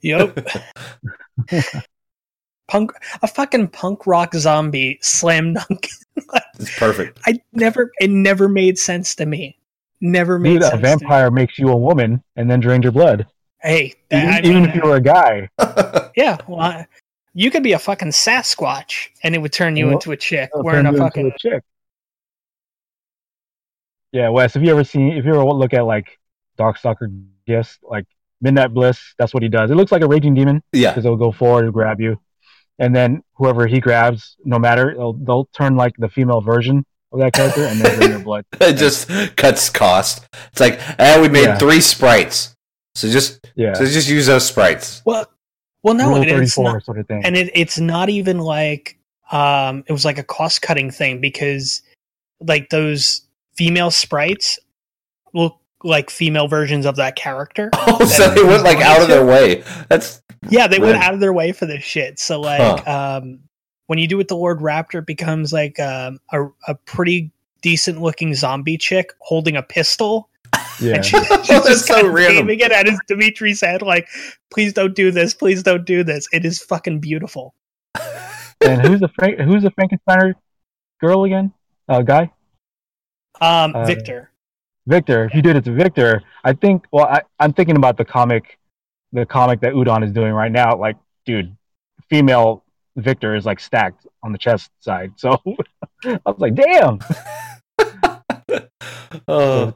yep punk a fucking punk rock zombie slam dunk it's perfect. i never it never made sense to me never made Dude, sense a to me. vampire makes you a woman and then drains your blood. Hey Even, I even if you were a guy. yeah well I- you could be a fucking sasquatch and it would turn you Well, into a chick wearing a fucking a chick. Yeah, Wes, have you ever seen if you ever look at like Darkstalker gifts, like Midnight Bliss, that's what he does. It looks like a raging demon yeah. because it'll go forward and grab you. And then whoever he grabs, no matter, they'll, they'll turn like the female version of that character and then drain your blood. It just cuts cost. It's like, eh, we made Yeah. three sprites. So just Yeah. so just use those sprites. well well no Rule it, it's not sort of thing. and it, it's not even like um it was like a cost cutting thing because like those female sprites look like female versions of that character Oh, so they went like out of their way. That's yeah they went out of their way for this shit so like um when you do it with the lord raptor it becomes like um, a, a pretty decent looking zombie chick holding a pistol yeah. and she, she's That's just so kind of random. aiming it at his Demitri's head like please don't do this please don't do this it is fucking beautiful and who's the Frank, who's the Frankensteiner girl again? Uh, guy? um Uh, victor Victor. If you did it to Victor, I think. Well, I, I'm thinking about the comic, the comic that Udon is doing right now. Like, dude, female Victor is like stacked on the chest side. So I was like, damn. uh,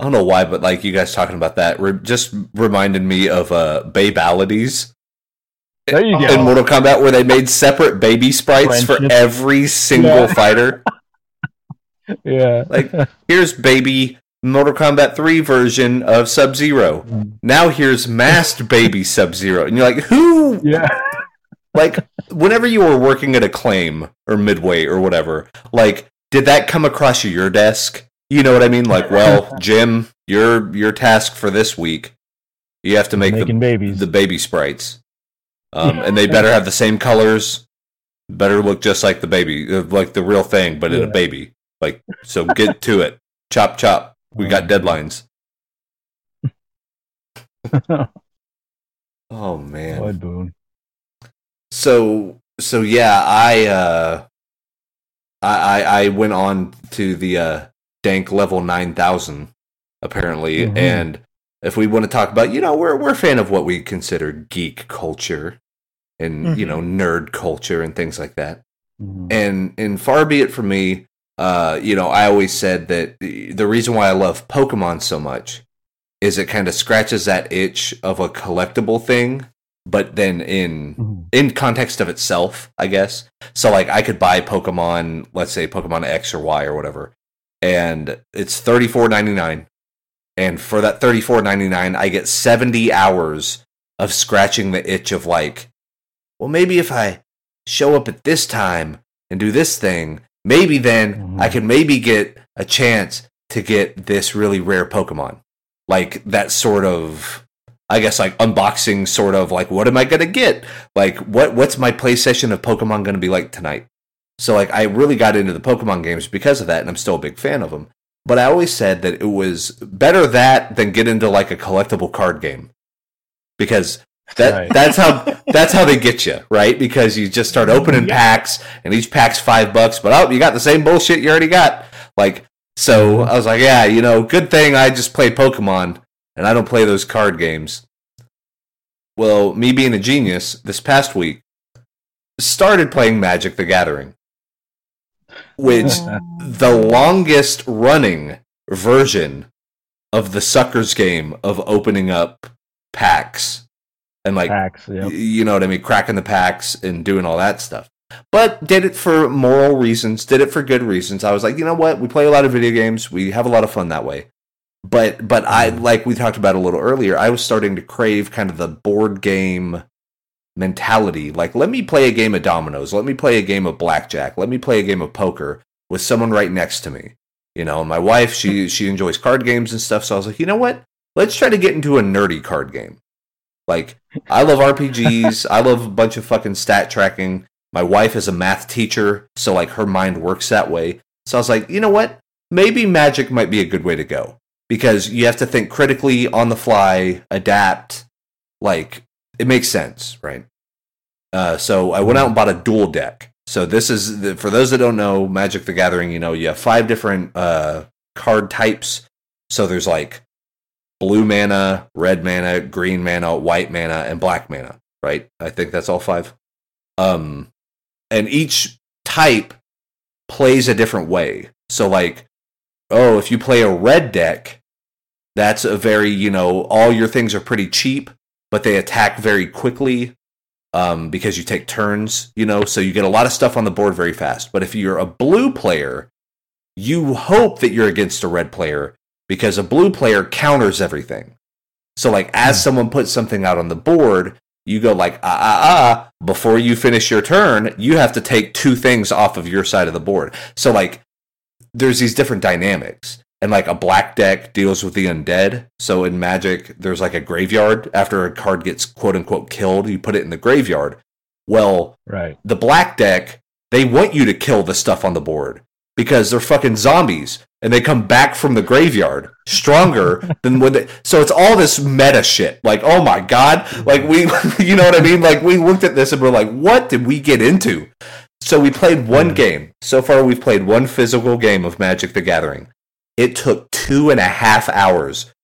I don't know why, but like you guys talking about that re- just reminded me of uh Babalities There you go. in Mortal Kombat where they made separate baby sprites for every single Yeah. fighter. yeah. Like here's baby Mortal Kombat 3 version of Sub Zero. Now here's masked baby Sub Zero. And you're like, who yeah. like whenever you were working at Acclaim or Midway or whatever, like did that come across your desk? You know what I mean? Like, well, Jim, your your task for this week, you have to make the, babies. the baby sprites, um, and they better have the same colors, better look just like the baby, uh, like the real thing, but in a baby. Like, so get to it, chop chop. We got deadlines. Oh man. Boone. So so yeah, I uh I I, I went on to the uh dank level nine thousand apparently, Mhm. and if we want to talk about, you know, we're we're a fan of what we consider geek culture and you Mhm. know nerd culture and things like that. Mhm. And and far be it from me, uh, you know, I always said that the reason why I love Pokemon so much is it kind of scratches that itch of a collectible thing, but then in Mhm. in context of itself, I guess. So like I could buy Pokemon, let's say Pokemon X or Y or whatever, and it's thirty four ninety nine. And for that thirty four ninety nine, I get seventy hours of scratching the itch of like, well, maybe if I show up at this time and do this thing, maybe then Mhm. I can maybe get a chance to get this really rare Pokemon. Like that sort of I guess like unboxing sort of like what am I gonna get? Like what what's my play session of Pokemon gonna be like tonight? So like I really got into the Pokemon games because of that, and I'm still a big fan of them. But I always said that it was better that than get into like a collectible card game because that Right. that's how that's how they get you right because you just start opening Yeah. packs and each pack's five bucks, but oh you got the same bullshit you already got. Like so mm-hmm. I was like, yeah, you know, good thing I just play Pokemon and I don't play those card games. Well, me being a genius, this past week started playing Magic the Gathering, which the longest running version of the suckers game of opening up packs and like Packs. Yep. you know what I mean, cracking the packs and doing all that stuff. But did it for moral reasons, did it for good reasons. I was like, you know what? We play a lot of video games. We have a lot of fun that way. But but I mm. like we talked about a little earlier, I was starting to crave kind of the board game mentality. Like let me play a game of dominoes, let me play a game of blackjack, let me play a game of poker with someone right next to me. You know, my wife, she she enjoys card games and stuff, so I was like, you know what? Let's try to get into a nerdy card game. Like I love RPGs. I love a bunch of fucking stat tracking. My wife is a math teacher, so like her mind works that way. So I was like, you know what? Maybe magic might be a good way to go because you have to think critically on the fly, adapt. Like it makes sense, right? Uh, so I went out and bought a dual deck. So this is the, for those that don't know Magic the Gathering. You know, you have five different uh, card types. So there's like blue mana, red mana, green mana, white mana, and black mana. Right? I think that's all five. Um, and each type plays a different way. So like, oh, if you play a red deck, that's a very you know all your things are pretty cheap, but they attack very quickly um, because you take turns. You know, so you get a lot of stuff on the board very fast. But if you're a blue player, you hope that you're against a red player because a blue player counters everything. So like as Hmm. someone puts something out on the board, you go like ah ah ah before you finish your turn, you have to take two things off of your side of the board. So like there's these different dynamics. And like a black deck deals with the undead. So in Magic, there's like a graveyard. After a card gets quote unquote killed, you put it in the graveyard. Well, Right. the black deck, they want you to kill the stuff on the board because they're fucking zombies and they come back from the graveyard stronger than when they. So it's all this meta shit. Like, oh my god, like we, you know what I mean? Like we looked at this and we're like, what did we get into? So we played one game. So far, we've played one physical game of Magic the Gathering. It took two and a half hours,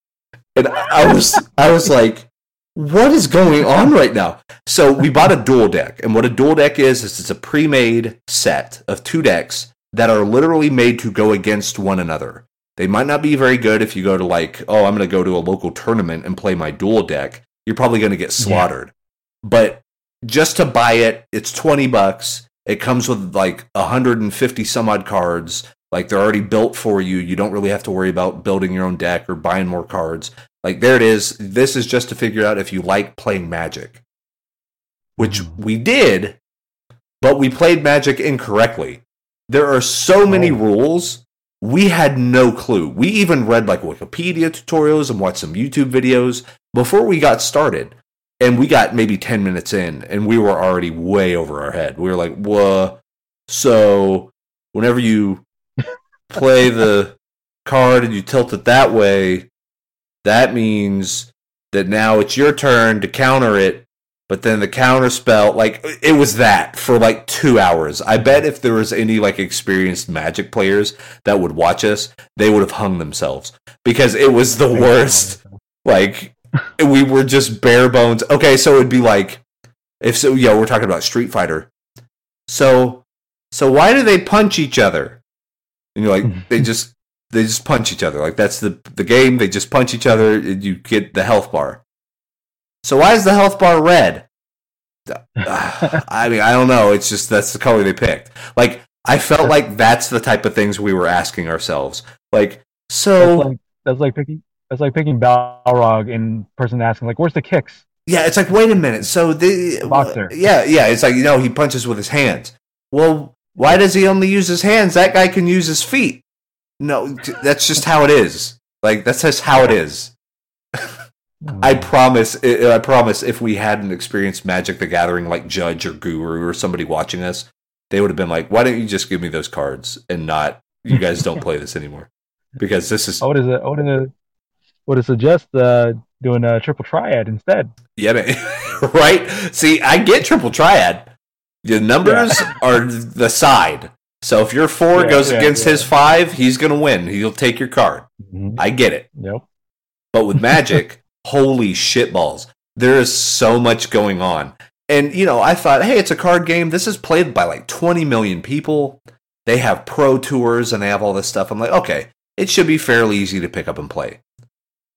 and I was, I was like, what is going on right now? So we bought a dual deck, and what a dual deck is is it's a pre-made set of two decks that are literally made to go against one another. They might not be very good if you go to like, oh, I'm going to go to a local tournament and play my dual deck. You're probably going to get slaughtered. But just to buy it, it's 20 bucks. It comes with like 150 some odd cards. Like they're already built for you. You don't really have to worry about building your own deck or buying more cards. Like there it is. This is just to figure out if you like playing Magic, which Mhm. we did, but we played Magic incorrectly. There are so many Oh. rules. We had no clue. We even read like Wikipedia tutorials and watched some YouTube videos before we got started. And we got maybe 10 minutes in and we were already way over our head. We were like, "Whoa." So, whenever you play the card and you tilt it that way, that means that now it's your turn to counter it but then the counter spell like it was that for like two hours. I bet if there was any like experienced magic players that would watch us they would have hung themselves because it was the worst. like we were just bare bones. Okay so it'd be like if so yeah we're talking about street fighter. So so why do they punch each other and you're like they just they just punch each other like that's the the game they just punch each other and you get the health bar so why is the health bar red? Uh, I mean, I don't know. It's just that's the color they picked. Like I felt like that's the type of things we were asking ourselves. Like so That's like, that's like picking that's like picking Balrog and person asking like, "Where's the kicks?" yeah, it's like wait a minute. So the Boxer. Yeah, yeah, it's like you know he punches with his hands. Well, why does he only use his hands? That guy can use his feet. No, that's just how it is. Like that's just how it is. I promise, I promise, if we hadn't experienced Magic the Gathering like Judge or Guru or somebody watching us, they would have been like, "Why don't you just give me those cards and not you guys don't play this anymore?" Because this is I would have I would have would have suggest uh, doing a triple triad instead. yeah, man. right. See, I get triple triad. The numbers are the side. So if your four Yeah, goes yeah, against yeah. his five, he's gonna win. He'll take your card. I get it. Yep. But with Magic, holy shitballs. There is so much going on. And, you know, I thought, hey, it's a card game. This is played by like 20 million people. They have pro tours and they have all this stuff. I'm like, okay, it should be fairly easy to pick up and play.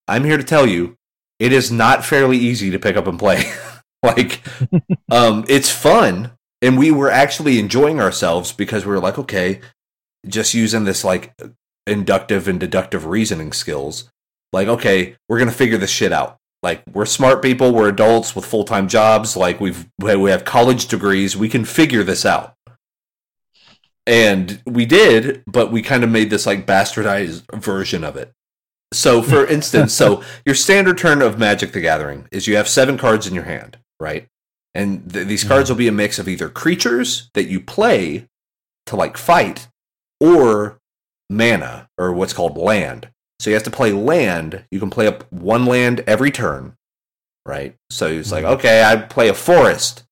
I'm here to tell you, it is not fairly easy to pick up and play. like, um, it's fun. And we were actually enjoying ourselves because we were like, okay, just using this like inductive and deductive reasoning skills like okay we're gonna figure this shit out. Like we're smart people we're adults with full-time jobs like we've we have college degrees we can figure this out. And we did but we kind of made this like bastardized version of it. So for instance so your standard turn of magic the gathering is you have seven cards in your hand right and th- these mm-hmm. cards will be a mix of either creatures that you play to like fight or mana or what's called land so you have to play land. You can play up one land every turn, right? So it's like, mm-hmm. okay, I play a forest.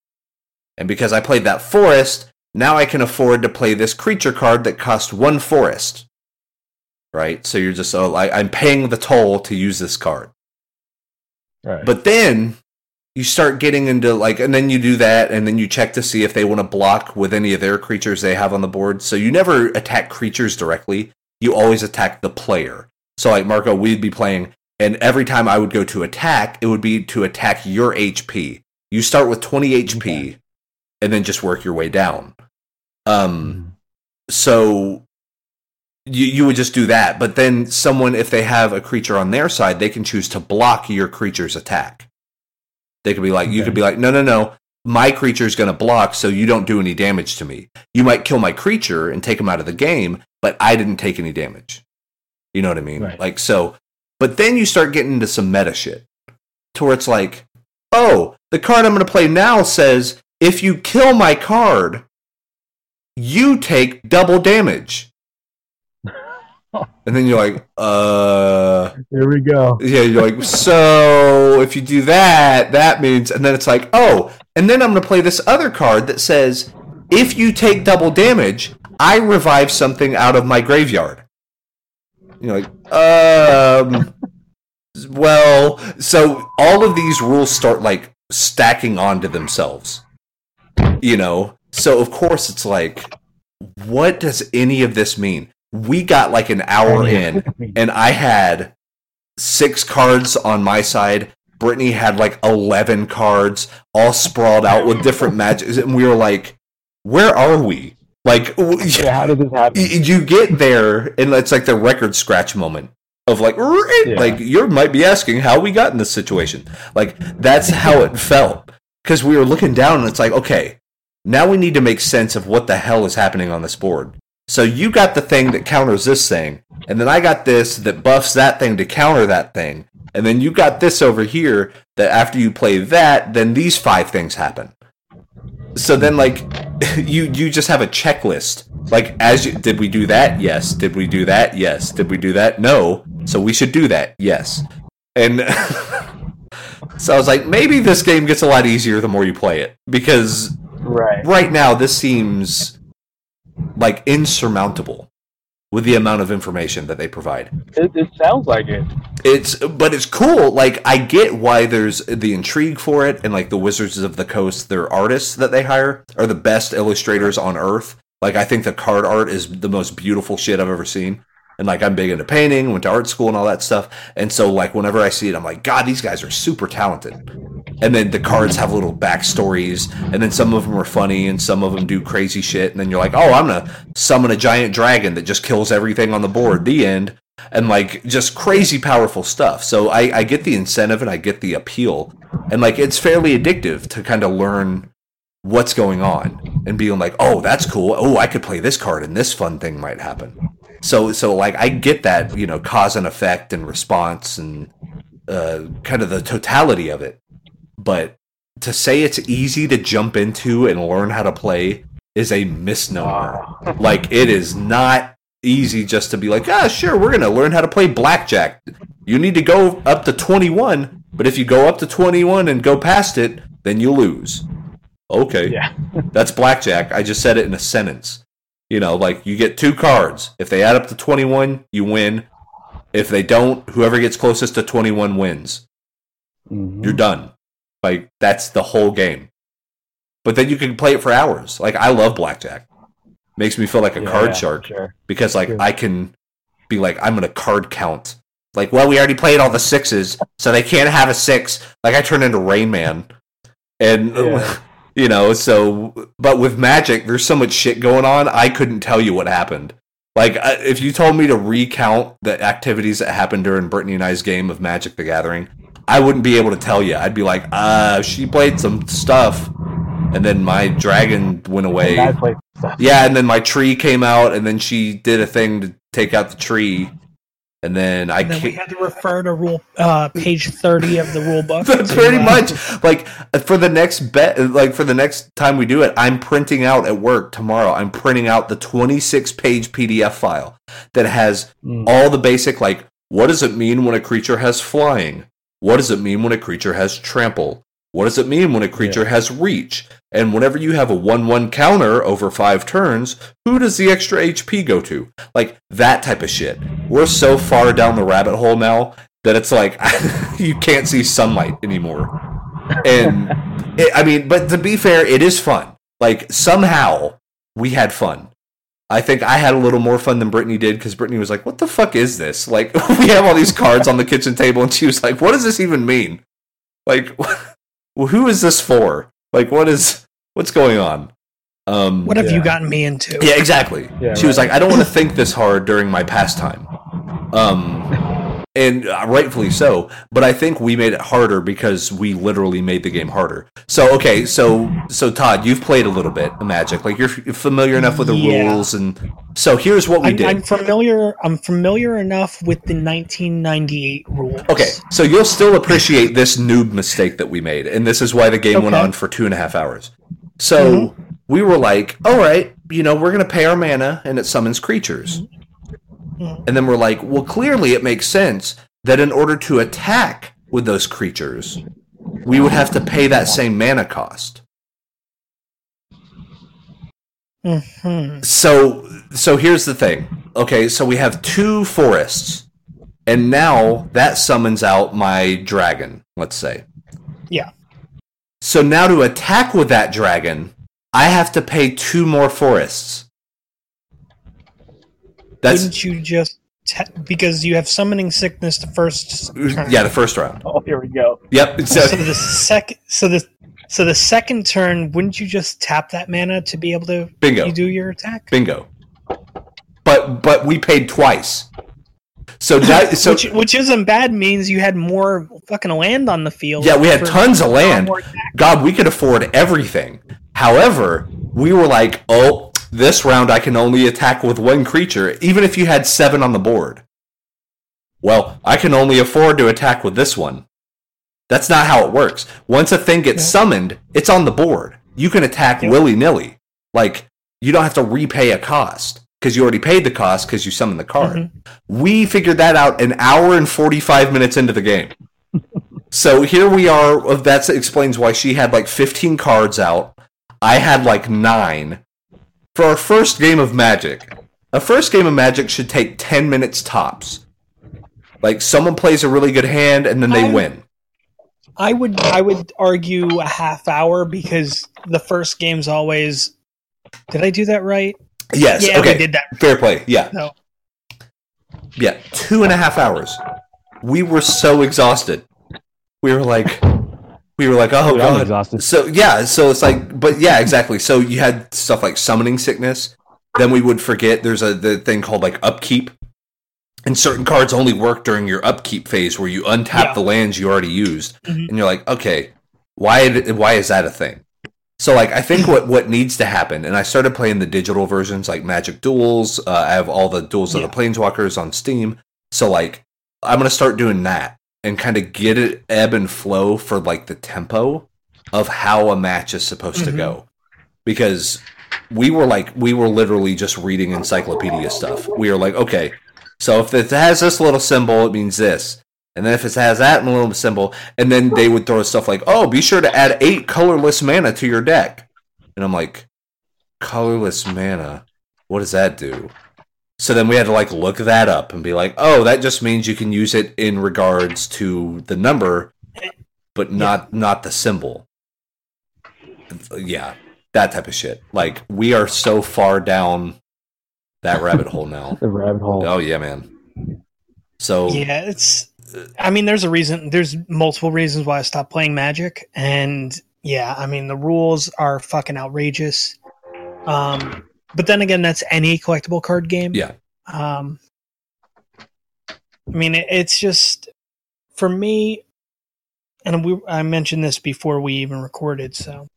And because I played that forest, now I can afford to play this creature card that costs one forest. Right? So you're just, oh, I, I'm paying the toll to use this card. Right. But then you start getting into like, and then you do that, and then you check to see if they want to block with any of their creatures they have on the board. So you never attack creatures directly. You always attack the player. So like Marco, we'd be playing, and every time I would go to attack, it would be to attack your HP. You start with 20 HP, Okay. and then just work your way down. Um, so you you would just do that, but then someone, if they have a creature on their side, they can choose to block your creature's attack. They could be like, you could be like, no, no, no, my creature is going to block, so you don't do any damage to me. You might kill my creature and take him out of the game, but I didn't take any damage. You know what I mean? Right. Like so. But then you start getting into some meta shit, to where it's like, oh, the card I'm going to play now says if you kill my card, you take double damage. And then you're like, uh, Here we go. yeah, you're like, so if you do that, that means, and then it's like, oh, and then I'm going to play this other card that says, if you take double damage, I revive something out of my graveyard. You're like, um, well, so all of these rules start like stacking onto themselves, you know? So of course it's like, what does any of this mean? We got like an hour in and I had six cards on my side. Brittany had like 11 cards, all sprawled out with different matches. And we were like, where are we? Like, Yeah, how did this happen? you get there, and it's like the record scratch moment of like, eh, Yeah. like you might be asking how we got in this situation. Like, that's how it felt. Because we were looking down, and it's like, okay, now we need to make sense of what the hell is happening on this board. So you got the thing that counters this thing, and then I got this that buffs that thing to counter that thing, and then you got this over here that after you play that, then these five things happen. So then, like, you you just have a checklist. Like, as you, did we do that? Yes. Did we do that? Yes. Did we do that? No. So we should do that. Yes. And So I was like, maybe this game gets a lot easier the more you play it because Right. right now this seems like insurmountable with the amount of information that they provide. It, it sounds like it. It's but it's cool. Like I get why there's the intrigue for it, and like the Wizards of the Coast, their artists that they hire are the best illustrators on earth. Like I think the card art is the most beautiful shit I've ever seen. And like I'm big into painting, went to art school and all that stuff. And so like whenever I see it, I'm like, God, these guys are super talented. And then the cards have little backstories, and then some of them are funny, and some of them do crazy shit. And then you're like, oh, I'm gonna summon a giant dragon that just kills everything on the board. The end and like just crazy powerful stuff. So I, I get the incentive and I get the appeal, and like it's fairly addictive to kind of learn what's going on and being like, oh, that's cool. Oh, I could play this card and this fun thing might happen. So so like I get that you know cause and effect and response and uh, kind of the totality of it, but to say it's easy to jump into and learn how to play is a misnomer. Like it is not easy just to be like ah sure we're gonna learn how to play blackjack. You need to go up to 21 but if you go up to 21 and go past it then you lose. Okay. Yeah. that's blackjack. I just said it in a sentence you know like you get two cards if they add up to 21 you win if they don't whoever gets closest to 21 wins Mhm. you're done. Like that's the whole game. But then you can play it for hours. Like I love blackjack. Makes me feel like a Yeah, card shark Sure. because like Sure. I can be like I'm gonna card count. Like well we already played all the sixes, so they can't have a six. Like I turn into Rain Man, and Yeah. you know so. But with Magic, there's so much shit going on. I couldn't tell you what happened. Like if you told me to recount the activities that happened during Brittany and I's game of Magic: The Gathering, I wouldn't be able to tell you. I'd be like, uh, she played some stuff, and then my dragon went away. Stuff. Yeah, and then my tree came out, and then she did a thing to take out the tree, and then I And then we had to refer to rule uh, page thirty of the rule book. pretty much like for the next bet, like for the next time we do it, I'm printing out at work tomorrow. I'm printing out the 26 page PDF file that has Mm. all the basic like what does it mean when a creature has flying? What does it mean when a creature has trample? What does it mean when a creature has reach? And whenever you have a 1 1 counter over five turns, who does the extra HP go to? Like that type of shit. We're so far down the rabbit hole now that it's like you can't see sunlight anymore. And it, I mean, but to be fair, it is fun. Like somehow we had fun. I think I had a little more fun than Brittany did because Brittany was like, "What the fuck is this?" Like we have all these cards on the kitchen table, and she was like, "What does this even mean? Like, who is this for? Like, what is what's going on?" Um, What have Yeah. you gotten me into? yeah, exactly. Yeah, she was like, I don't want to think this hard during my pastime. Um, and uh, rightfully so. But I think we made it harder because we literally made the game harder. So okay, so so Todd, you've played a little bit of Magic. Like you're familiar enough with the Yeah. rules, and so here's what we I'm, did. I'm familiar. I'm familiar enough with the 1998 rules. Okay, so you'll still appreciate this noob mistake that we made, and this is why the game went on for two and a half hours. So we were like, all right, you know, we're going to pay our mana, and it summons creatures. Mhm. And then we're like, well, clearly it makes sense that in order to attack with those creatures, we would have to pay that same mana cost. Mhm. So so here's the thing. Okay, so we have two forests. And now that summons out my dragon, let's say. Yeah. So now to attack with that dragon, I have to pay two more forests. That's Wouldn't you just te- because you have summoning sickness the first mm, turn. yeah, the first round. Oh, here we go. Yep. So So, the second, so the so the second turn, wouldn't you just tap that mana to be able to bingo. you do your attack? Bingo. But but we paid twice. So that so which which isn't bad. Means you had more fucking land on the field. yeah, we had tons of land. God, we could afford everything. However, we were like, oh, this round I can only attack with one creature, even if you had seven on the board. Well, I can only afford to attack with this one. That's not how it works. Once a thing gets Yeah. summoned, it's on the board. You can attack Yeah. willy nilly. Like, you don't have to repay a cost because you already paid the cost because you summoned the card. Mhm. We figured that out an hour and 45 minutes into the game. So here we are. That explains why she had like 15 cards out. I had like nine. For our first game of Magic, a first game of Magic should take 10 minutes tops. Like someone plays a really good hand and then they I- win. I would I would argue a half hour because the first game's always. Did I do that right? Yes. yeah, okay. did that. Fair play. Yeah. No. Yeah. Two and a half hours. We were so exhausted. We were like, we were like, oh Dude, I'm god. exhausted. So yeah, so it's like, but yeah, exactly. So you had stuff like summoning sickness. Then we would forget there's a the thing called like upkeep, and certain cards only work during your upkeep phase where you untap Yeah. the lands you already used, Mhm. and you're like, okay, why did- why is that a thing? So like, I think what what needs to happen, and I started playing the digital versions like Magic Duels. Uh, I have all the Duels of the Planeswalkers on Steam. So like, I'm gonna start doing that and kind of get it ebb and flow for like the tempo of how a match is supposed to Mhm. go. Because we were like we were literally just reading encyclopedia stuff. We were like okay so if it has this little symbol it means this. And then if it has that little symbol and then they would throw stuff like oh be sure to add eight colorless mana to your deck and i'm like colorless mana? What does that do so then we had to like look that up and be like oh that just means you can use it in regards to the number but not not the symbol yeah that type of shit like we are so far down that rabbit hole now The rabbit hole. oh yeah man so Yeah, it's. I mean, there's a reason. There's multiple reasons why I stopped playing Magic, and yeah, I mean the rules are fucking outrageous. Um, but then again, that's any collectible card game. yeah Um, I mean, it, it's just for me, and we I mentioned this before we even recorded. So,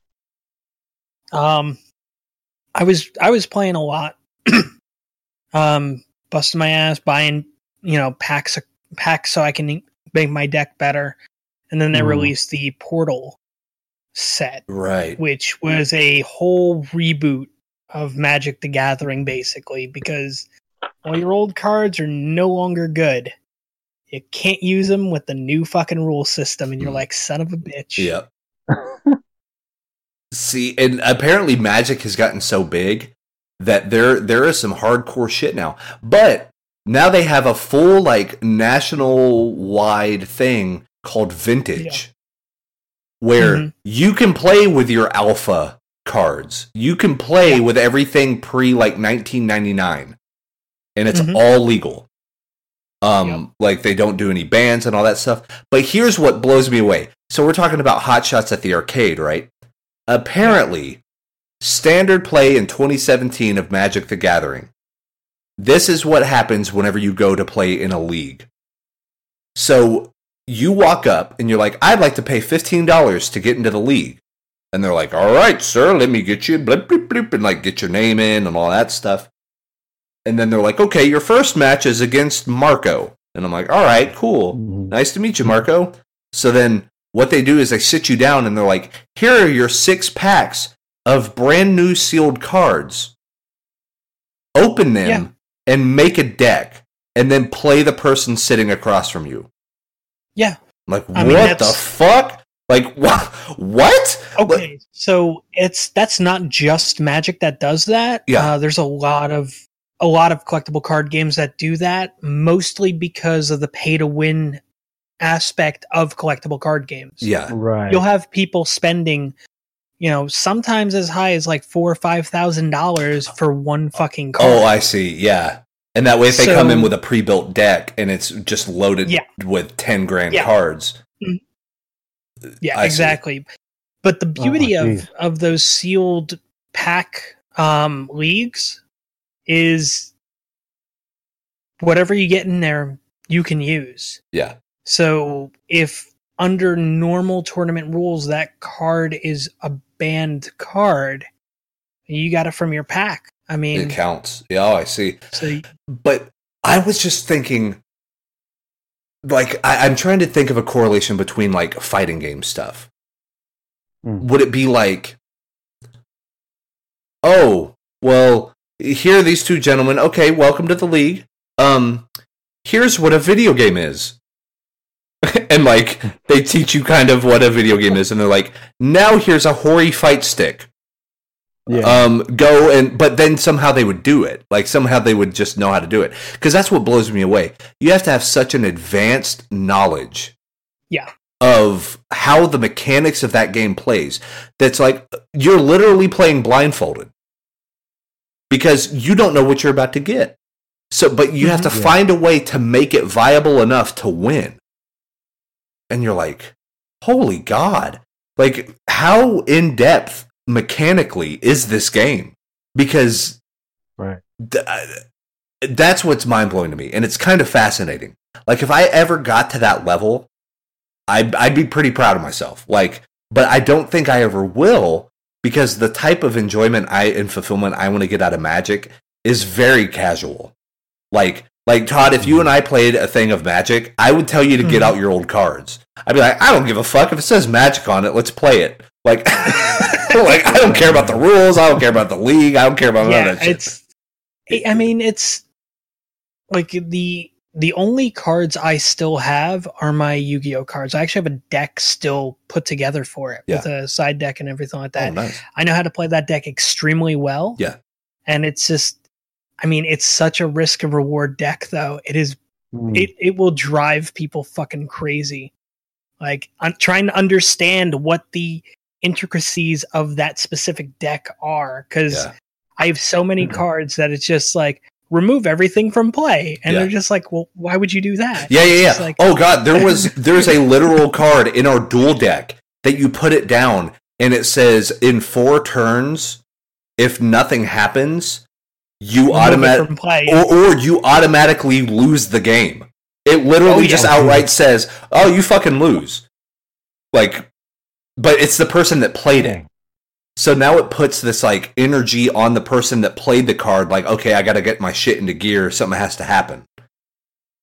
um, I was I was playing a lot, um, busting my ass, buying you know packs of packs so I can make my deck better, and then they Mhm. released the Portal set right which was a whole reboot of Magic the Gathering, basically, because all your old cards are no longer good. You can't use them with the new fucking rule system, and you're Mm. like, son of a bitch. Yep. See, and apparently Magic has gotten so big that there there is some hardcore shit now. But now they have a full like national wide thing called Vintage. Where Mhm. you can play with your alpha cards. You can play Yeah. with everything pre like 1999 and it's Mhm. all legal. Um, Yep. like they don't do any bans and all that stuff. But here's what blows me away. So we're talking about hot shots at the arcade, right? Apparently, standard play in 2017 of Magic the Gathering. This is what happens whenever you go to play in a league. So you walk up and you're like, I'd like to pay $15 to get into the league. And they're like, all right, sir, let me get you, blip, blip, blip, and like get your name in and all that stuff. And then they're like, okay, your first match is against Marco. And I'm like, all right, cool. Mhm. Nice to meet you, Marco. So then what they do is they sit you down and they're like, here are your six packs of brand new sealed cards. Open them Yeah. and make a deck and then play the person sitting across from you. Yeah. I'm like, I mean, what the fuck? Like, what? What? Okay, so it's that's not just Magic that does that. Yeah. uh, there's a lot of a lot of collectible card games that do that, mostly because of the pay to win aspect of collectible card games. Yeah. Right. you'll have people spending you know sometimes as high as like four or five thousand dollars for one fucking card Oh, I see. Yeah. And that way, if they come in with a pre built deck and it's just loaded Yeah. with 10 grand Yeah. cards. Yeah I see. exactly but the beauty of geez. of those sealed pack um leagues is whatever you get in there you can use Yeah. so if under normal tournament rules that card is a banned card you got it from your pack i mean It counts. Yeah. Oh, I see. so But I was just thinking, like, I, I'm trying to think of a correlation between like fighting game stuff. Hmm. Would it be like, oh, well, here are these two gentlemen. Okay, welcome to the league. Um, here's what a video game is. and like they teach you kind of what a video game is, and they're like, now here's a Hori fight stick. Yeah. Um, go and but then somehow they would do it. Like somehow they would just know how to do it. Because that's what blows me away. You have to have such an advanced knowledge Yeah. of how the mechanics of that game plays that's like you're literally playing blindfolded because you don't know what you're about to get so but you have to Mhm. Yeah. find a way to make it viable enough to win and you're like holy god like how in depth mechanically is this game because right. th- uh, that's what's mind blowing to me, and it's kind of fascinating. Like if I ever got to that level, I'd, I'd be pretty proud of myself. Like, but I don't think I ever will because the type of enjoyment I and fulfillment I want to get out of Magic is very casual. Like, like Todd, if you and I played a thing of Magic, I would tell you to get Mhm. out your old cards. I'd be like, I don't give a fuck if it says Magic on it. Let's play it. Like, like I don't care about the rules. I don't care about the league. I don't care about none yeah, of that shit. it's. I- I mean, it's like the the only cards I still have are my Yu-Gi-Oh cards. I actually have a deck still put together for it with a side deck and everything like that. Oh, nice. I know how to play that deck extremely well. Yeah. And it's just I mean, it's such a risk and reward deck though. It is Mm. it it will drive people fucking crazy. Like I'm trying to understand what the intricacies of that specific deck are cuz Yeah. I have so many Mhm. cards that it's just like remove everything from play and Yeah. they're just like, "Well, why would you do that?" Yeah, yeah, yeah. like- oh god, there was there's a literal card in our dual deck that you put it down and it says in four turns, if nothing happens, you Remove it automatic or, or you automatically lose the game. It literally Oh, yeah. just outright says, "Oh, you fucking lose." Like, but it's the person that played it. So now it puts this like energy on the person that played the card, like, okay, I gotta get my shit into gear, something has to happen.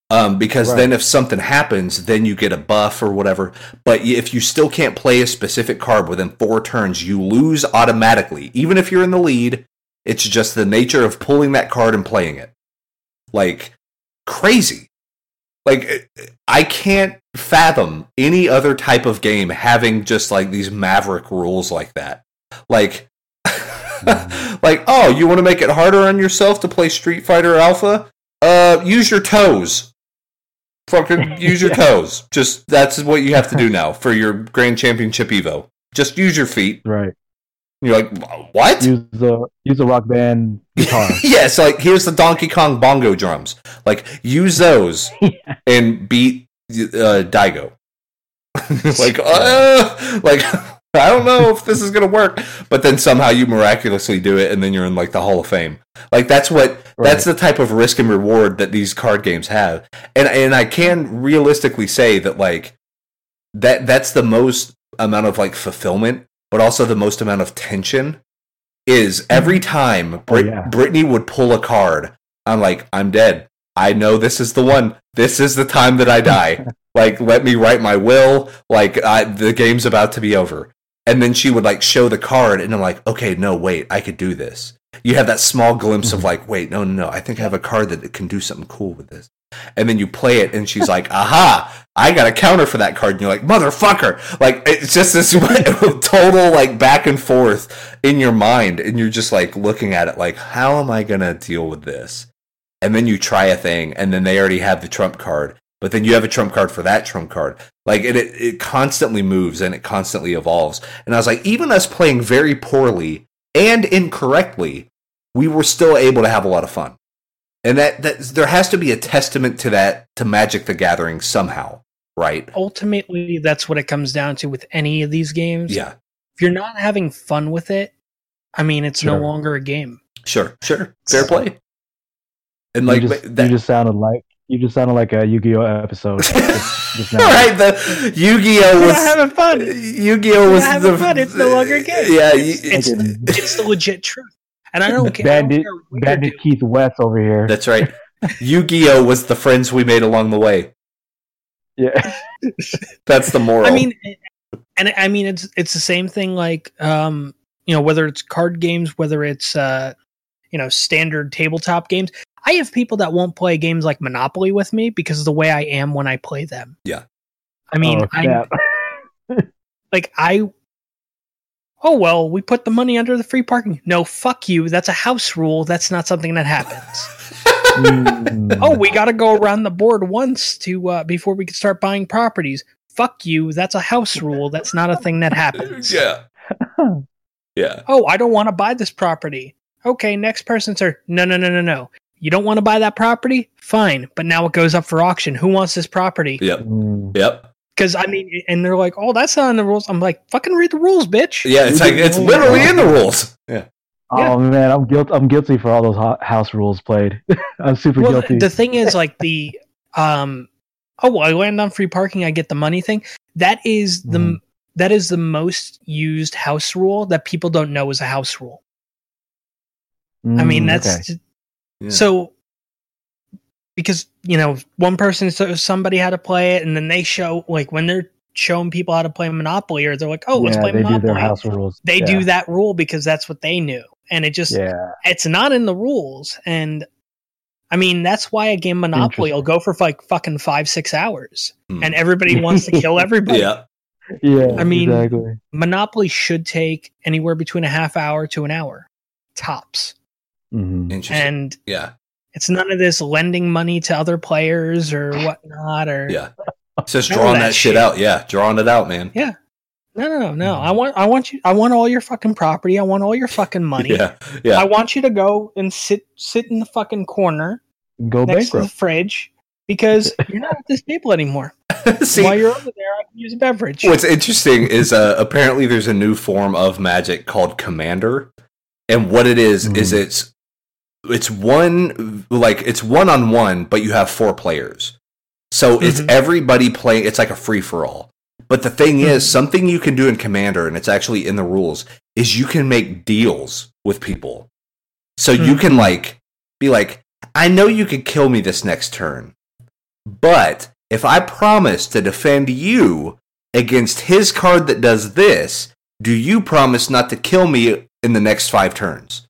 Um, because Right. then if something happens, then you get a buff or whatever. But if you still can't play a specific card within four turns, you lose automatically. Even if you're in the lead, it's just the nature of pulling that card and playing it. Like, crazy. Like, I can't fathom any other type of game having just like these maverick rules like that. Like, like, oh, you want to make it harder on yourself to play Street Fighter Alpha? Uh, use your toes. Fucking use your Yeah. toes. Just that's what you have to do now for your Grand Championship Evo. Just use your feet. Right. You're like, what? Use the use the rock band guitar. yeah, so like here's the Donkey Kong bongo drums. Like use those and beat uh, Daigo. like uh, like I don't know if this is gonna work, but then somehow you miraculously do it, and then you're in like the Hall of Fame. Like that's what that's the type of risk and reward that these card games have, and and I can realistically say that like that that's the most amount of like fulfillment, but also the most amount of tension. Is every time Brit- yeah. Brittany would pull a card, I'm like, I'm dead. I know this is the one. This is the time that I die. like, let me write my will. Like, I, the game's about to be over. And then she would like show the card, and I'm like, okay, no, wait, I could do this. You have that small glimpse of mm-hmm. like, wait, no, no, no, I think I have a card that can do something cool with this. And then you play it, and she's like, aha, I got a counter for that card. And you're like, motherfucker. Like, it's just this total like back and forth in your mind. And you're just like looking at it like, how am I going to deal with this? And then you try a thing, and then they already have the trump card, but then you have a trump card for that trump card. Like it, it, it constantly moves and it constantly evolves. And I was like, even us playing very poorly and incorrectly, we were still able to have a lot of fun. And that, that there has to be a testament to that to Magic the Gathering somehow, right? Ultimately, that's what it comes down to with any of these games. Yeah, If you're not having fun with it, I mean, it's no longer a game. sure, sure, fair So- play. And like you, just, that, you just sounded like you just sounded like a Yu-Gi-Oh episode. just, just now. All right, the Yu-Gi-Oh You're was having fun. Yu-Gi-Oh was You're having the fun. It's no longer a game. Yeah, It's, you- it's, it's the legit truth. And I don't care. I don't Bandit, care Bandit. Keith West over here. that's right. Yu-Gi-Oh was the friends we made along the way. yeah. That's the moral. I mean, and I mean, it's it's the same thing. Like, um, you know, whether it's card games, whether it's uh, you know, standard tabletop games. I have people that won't play games like Monopoly with me because of the way I am when I play them. Yeah. I mean, Oh, I like I. Oh well, we put the money under the free parking. No, fuck you. That's a house rule. That's not something that happens. Mm. oh, we got to go around the board once to uh, before we can start buying properties. Fuck you. That's a house rule. That's not a thing that happens. yeah. Yeah. Oh, I don't want to buy this property. Okay, next person sir No, no, no, no, no. You don't want to buy that property? Fine, but now it goes up for auction. Who wants this property? Yep. Mm. Yep. Because I mean, and they're like, "Oh, that's not in the rules." I'm like, "Fucking read the rules, bitch." Yeah, it's like it's literally in the rules. Yeah. Oh man, I'm guilt. I'm guilty for all those house rules played. I'm super Well, guilty. the thing is, like the um, oh, well, I land on free parking. I get the money thing. That is the Mhm. that is the most used house rule that people don't know is a house rule. I mean, Mm, that's okay. Just- Yeah. so because you know one person so somebody had to play it, and then they show like when they're showing people how to play Monopoly, or they're like, "Oh, let's yeah, play they do Monopoly." their house rules. they yeah. do that rule because that's what they knew, and it just Yeah, it's not in the rules, and I mean that's why a game Monopoly will go for like fucking five six hours, Hmm. and everybody wants to kill everybody. Yeah. yeah. I mean- exactly. Monopoly should take anywhere between a half hour to an hour, tops, Mhm. Interesting. and yeah. It's none of this lending money to other players or whatnot. Or Yeah. It's just drawing that that shit shit. out. Yeah. Drawing it out, man. Yeah. No, no, no, no. I want, I want you. I want all your fucking property. I want all your fucking money. Yeah. Yeah. I want you to go and sit, sit in the fucking corner Go next to the bankrupt. fridge because you're not at this table anymore. See, While you're over there, I can use a beverage. What's interesting is uh, apparently there's a new form of magic called Commander, and what it is is Mhm. it's it's one like it's one on one, but you have four players, so it's Mhm. everybody playing. It's like a free for all. But the thing is, Mhm. something you can do in Commander, and it's actually in the rules, is you can make deals with people. So you Mhm. can like be like, I know you could kill me this next turn, but if I promise to defend you against his card that does this, do you promise not to kill me in the next five turns?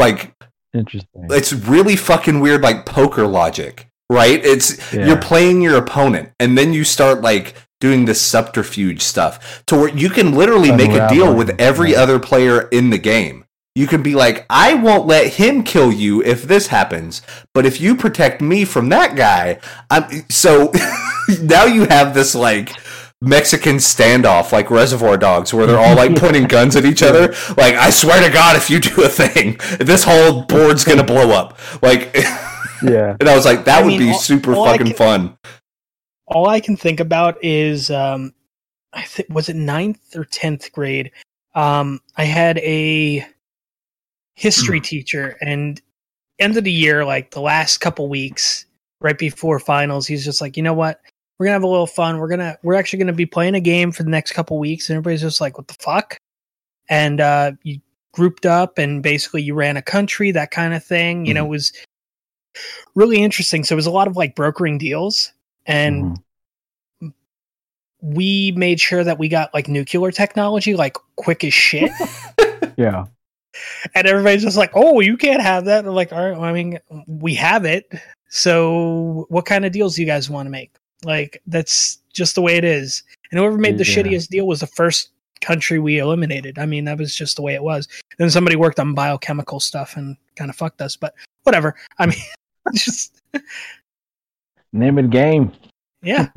Like, Interesting. it's really fucking weird, like poker logic, right? It's Yeah. you're playing your opponent, and then you start like doing this subterfuge stuff to where you can literally make a deal with every other player in the game. You can be like, I won't let him kill you if this happens, but if you protect me from that guy, I'm so now you have this like Mexican standoff like Reservoir Dogs where they're all like pointing guns at each other. Like, I swear to God, if you do a thing, this whole board's gonna blow up. Like, yeah. and I was like, that I would mean, be all- super all fucking can- fun. all I can think about is um I think was it ninth or tenth grade. Um I had a history teacher and end of the year, like the last couple weeks, right before finals, he's just like, you know what? We're gonna have a little fun. We're gonna we're actually gonna be playing a game for the next couple weeks, and everybody's just like, what the fuck? And uh you grouped up and basically you ran a country, that kind of thing. You know, it was really interesting. So it was a lot of like brokering deals. And Mhm. we made sure that we got like nuclear technology like quick as shit yeah. and everybody's just like oh you can't have that I'm like all right well, i mean we have it so what kind of deals do you guys want to make like that's just the way it is and whoever made the Yeah. shittiest deal was the first country we eliminated i mean that was just the way it was then somebody worked on biochemical stuff and kind of fucked us but whatever i mean just Name it game. yeah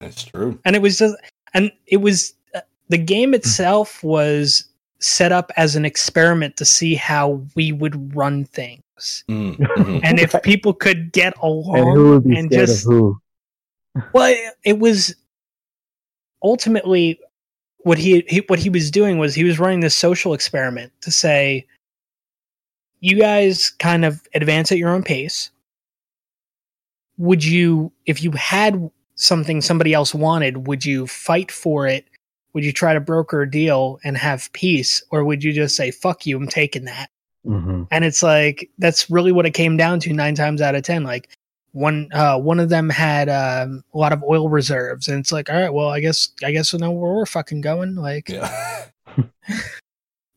That's true. and it was just and it was uh, the game itself was set up as an experiment to see how we would run things Mm, mhm. and if people could get along And who would be and just of who? Well it was ultimately what he, he what he was doing was he was running this social experiment to say you guys kind of advance at your own pace. Would you if you had something somebody else wanted would you fight for it? Would you try to broker a deal and have peace? Or would you just say fuck you i'm taking that hmm and it's like that's really what it came down to nine times out of ten. Like one uh one of them had um, a lot of oil reserves and it's like all right well i guess i guess we know where we're fucking going like yeah.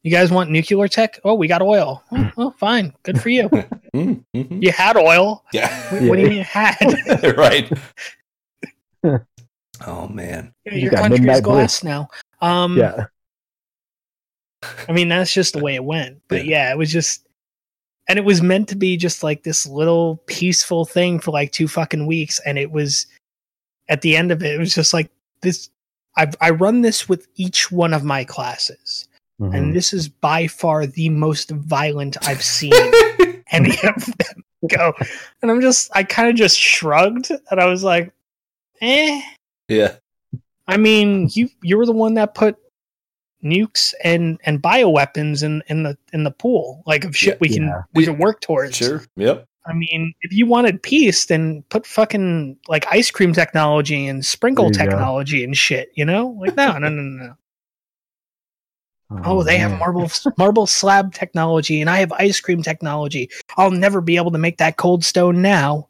you guys want nuclear tech oh we got oil oh, oh, fine good for you Mm, mhm. you had oil Yeah. what, what do you mean you had right. Oh man. Yeah, You your got country is Midnight glass now. Um, Yeah. I mean, that's just the way it went. But Yeah. yeah. it was just, and it was meant to be just like this little peaceful thing for like two fucking weeks. And it was, at the end of it, it was just like this. I I run this with each one of my classes, Mhm. and this is by far the most violent I've seen any of them go. And I'm just, I kind of just shrugged, and I was like, eh. yeah. I mean, you you were the one that put nukes and and bioweapons in in the in the pool, like of shit Yeah. we can Yeah. we can work towards. Sure. Yep. I mean, if you wanted peace, then put fucking like ice cream technology and sprinkle There you go. technology and shit. You know, like no, no, no, no. no. Oh, they have marble marble slab technology, and I have ice cream technology. I'll never be able to make that cold stone now.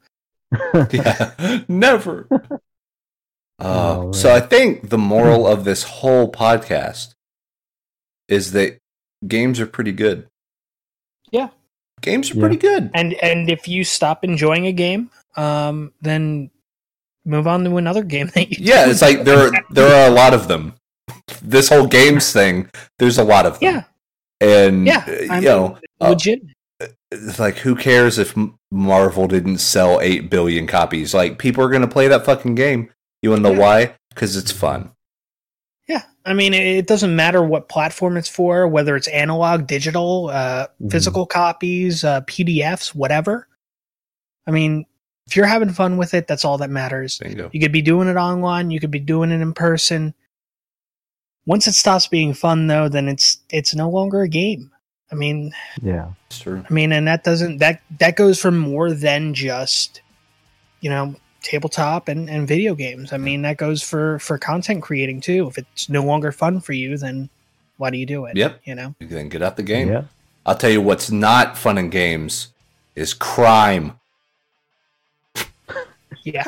Yeah. Never. Uh, Oh, so. I think the moral of this whole podcast is that games are pretty good. Yeah. Games are Yeah. pretty good. and and if you stop enjoying a game um then move on to another game that you Yeah, it's like there are, there are a lot of them. This whole games thing, there's a lot of them. yeah And yeah uh, I you know, uh, legit it's like who cares if Marvel didn't sell 8 billion copies? Like people are going to play that fucking game. You want to know Yeah. why? Cuz it's fun. Yeah i mean it, it doesn't matter what platform it's for whether it's analog digital uh Mhm. physical copies uh pdfs whatever i mean if you're having fun with it that's all that matters Bingo. you could be doing it online you could be doing it in person once it stops being fun though then it's it's no longer a game i mean Yeah. It's true. I mean, and that doesn't that that goes for more than just you know tabletop and, and video games. I mean, that goes for for content creating too. If it's no longer fun for you, then why do you do it? Yep. You know. Then get out the game. Yeah. I'll tell you what's not fun in games is crime. Yeah.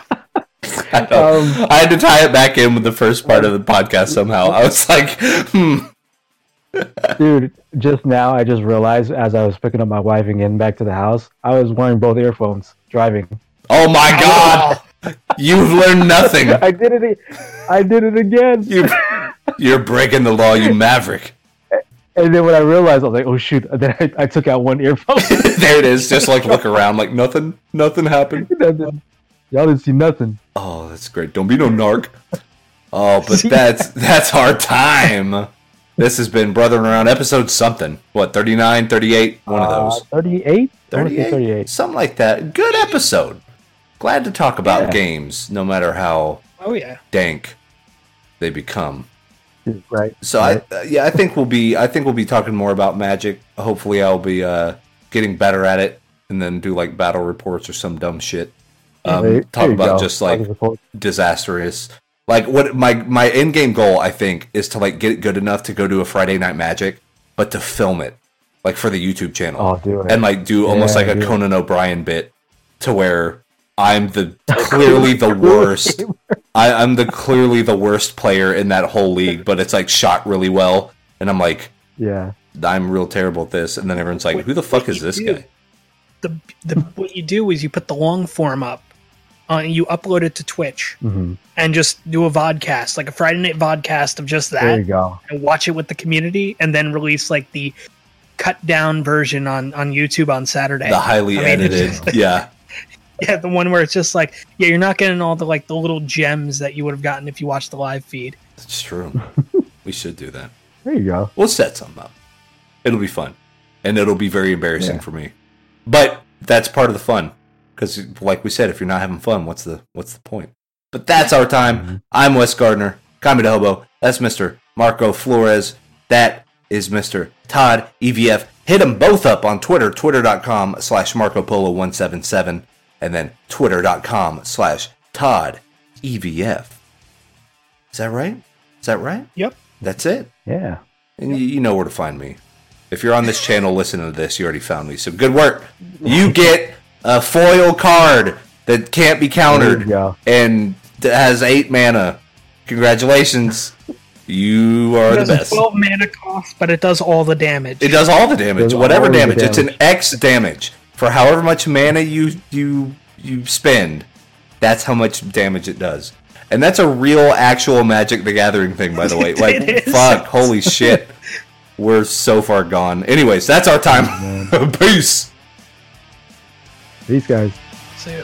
I. Um, I had to tie it back in with the first part of the podcast somehow. I was like, hmm. Dude, just now I just realized as I was picking up my wife and getting back to the house, I was wearing both earphones driving. Oh my god, you've learned nothing. I did it. I did it again. You, you're breaking the law, you maverick. And then when I realized, I was like, "Oh shoot!" And then I, I took out one earphone. there it is. Just like look around, like nothing, nothing happened. Y'all didn't see nothing. Oh, that's great. Don't be no narc. Oh, but that's that's our time. This has been Brothering Around episode something. What, 39, 38? One of those. Uh, 38? 38? 38. Something like that. Good episode. Glad to talk about Yeah. games, no matter how Oh yeah. dank they become. Right. So right. I, uh, yeah, I think we'll be, I think we'll be talking more about Magic. Hopefully, I'll be uh, getting better at it, and then do like battle reports or some dumb shit. Um, There- talk there about go. just like disastrous. Like what my my end game goal, I think, is to like get it good enough to go do a Friday Night Magic, but to film it, like for the YouTube channel Oh, do it. and like do almost Yeah, like a do it. Conan O'Brien bit to where I'm the clearly the worst. I, I'm the clearly the worst player in that whole league, but it's like shot really well, and I'm like yeah. I'm real terrible at this, and then everyone's like, "Who the fuck is this guy?" The the what you do is you put the long form up, uh, and you upload it to Twitch, hmm and just do a vodcast, like a Friday night vodcast of just There you that, go. and watch it with the community, and then release like the cut down version on on YouTube on Saturday. The highly I mean, edited, just- yeah, Yeah, the one where it's just like, yeah, you're not getting all the like the little gems that you would have gotten if you watched the live feed. it's true. we should do that. There you go. We'll set something up. It'll be fun, and it'll be very embarrassing Yeah. for me. But that's part of the fun, because like we said, if you're not having fun, what's the what's the point? But that's our time. Mhm. I'm Wes Gardner, Kami de Hobo. That's Mr. Marco Flores. That is Mr. Todd EVF. Hit them both up on Twitter, twitter.com slash Marco Polo 177, and then twitter.com slash Todd EVF. Is that right? Is that right? Yep. That's it. Yeah. And you, you know where to find me. If you're on this channel listening to this, you already found me. So good work. You get a foil card that can't be countered and that has eight mana. Congratulations. You are It the best. 12 mana cost, but it does all the damage. It does all the damage, Does whatever all the damage. It's an. X damage for however much mana you you you spend. That's how much damage it does. And that's a real, actual Magic the Gathering thing, by the way. Like, fuck, holy shit. We're so far gone. Anyways, that's our time. Peace. These guys. See ya.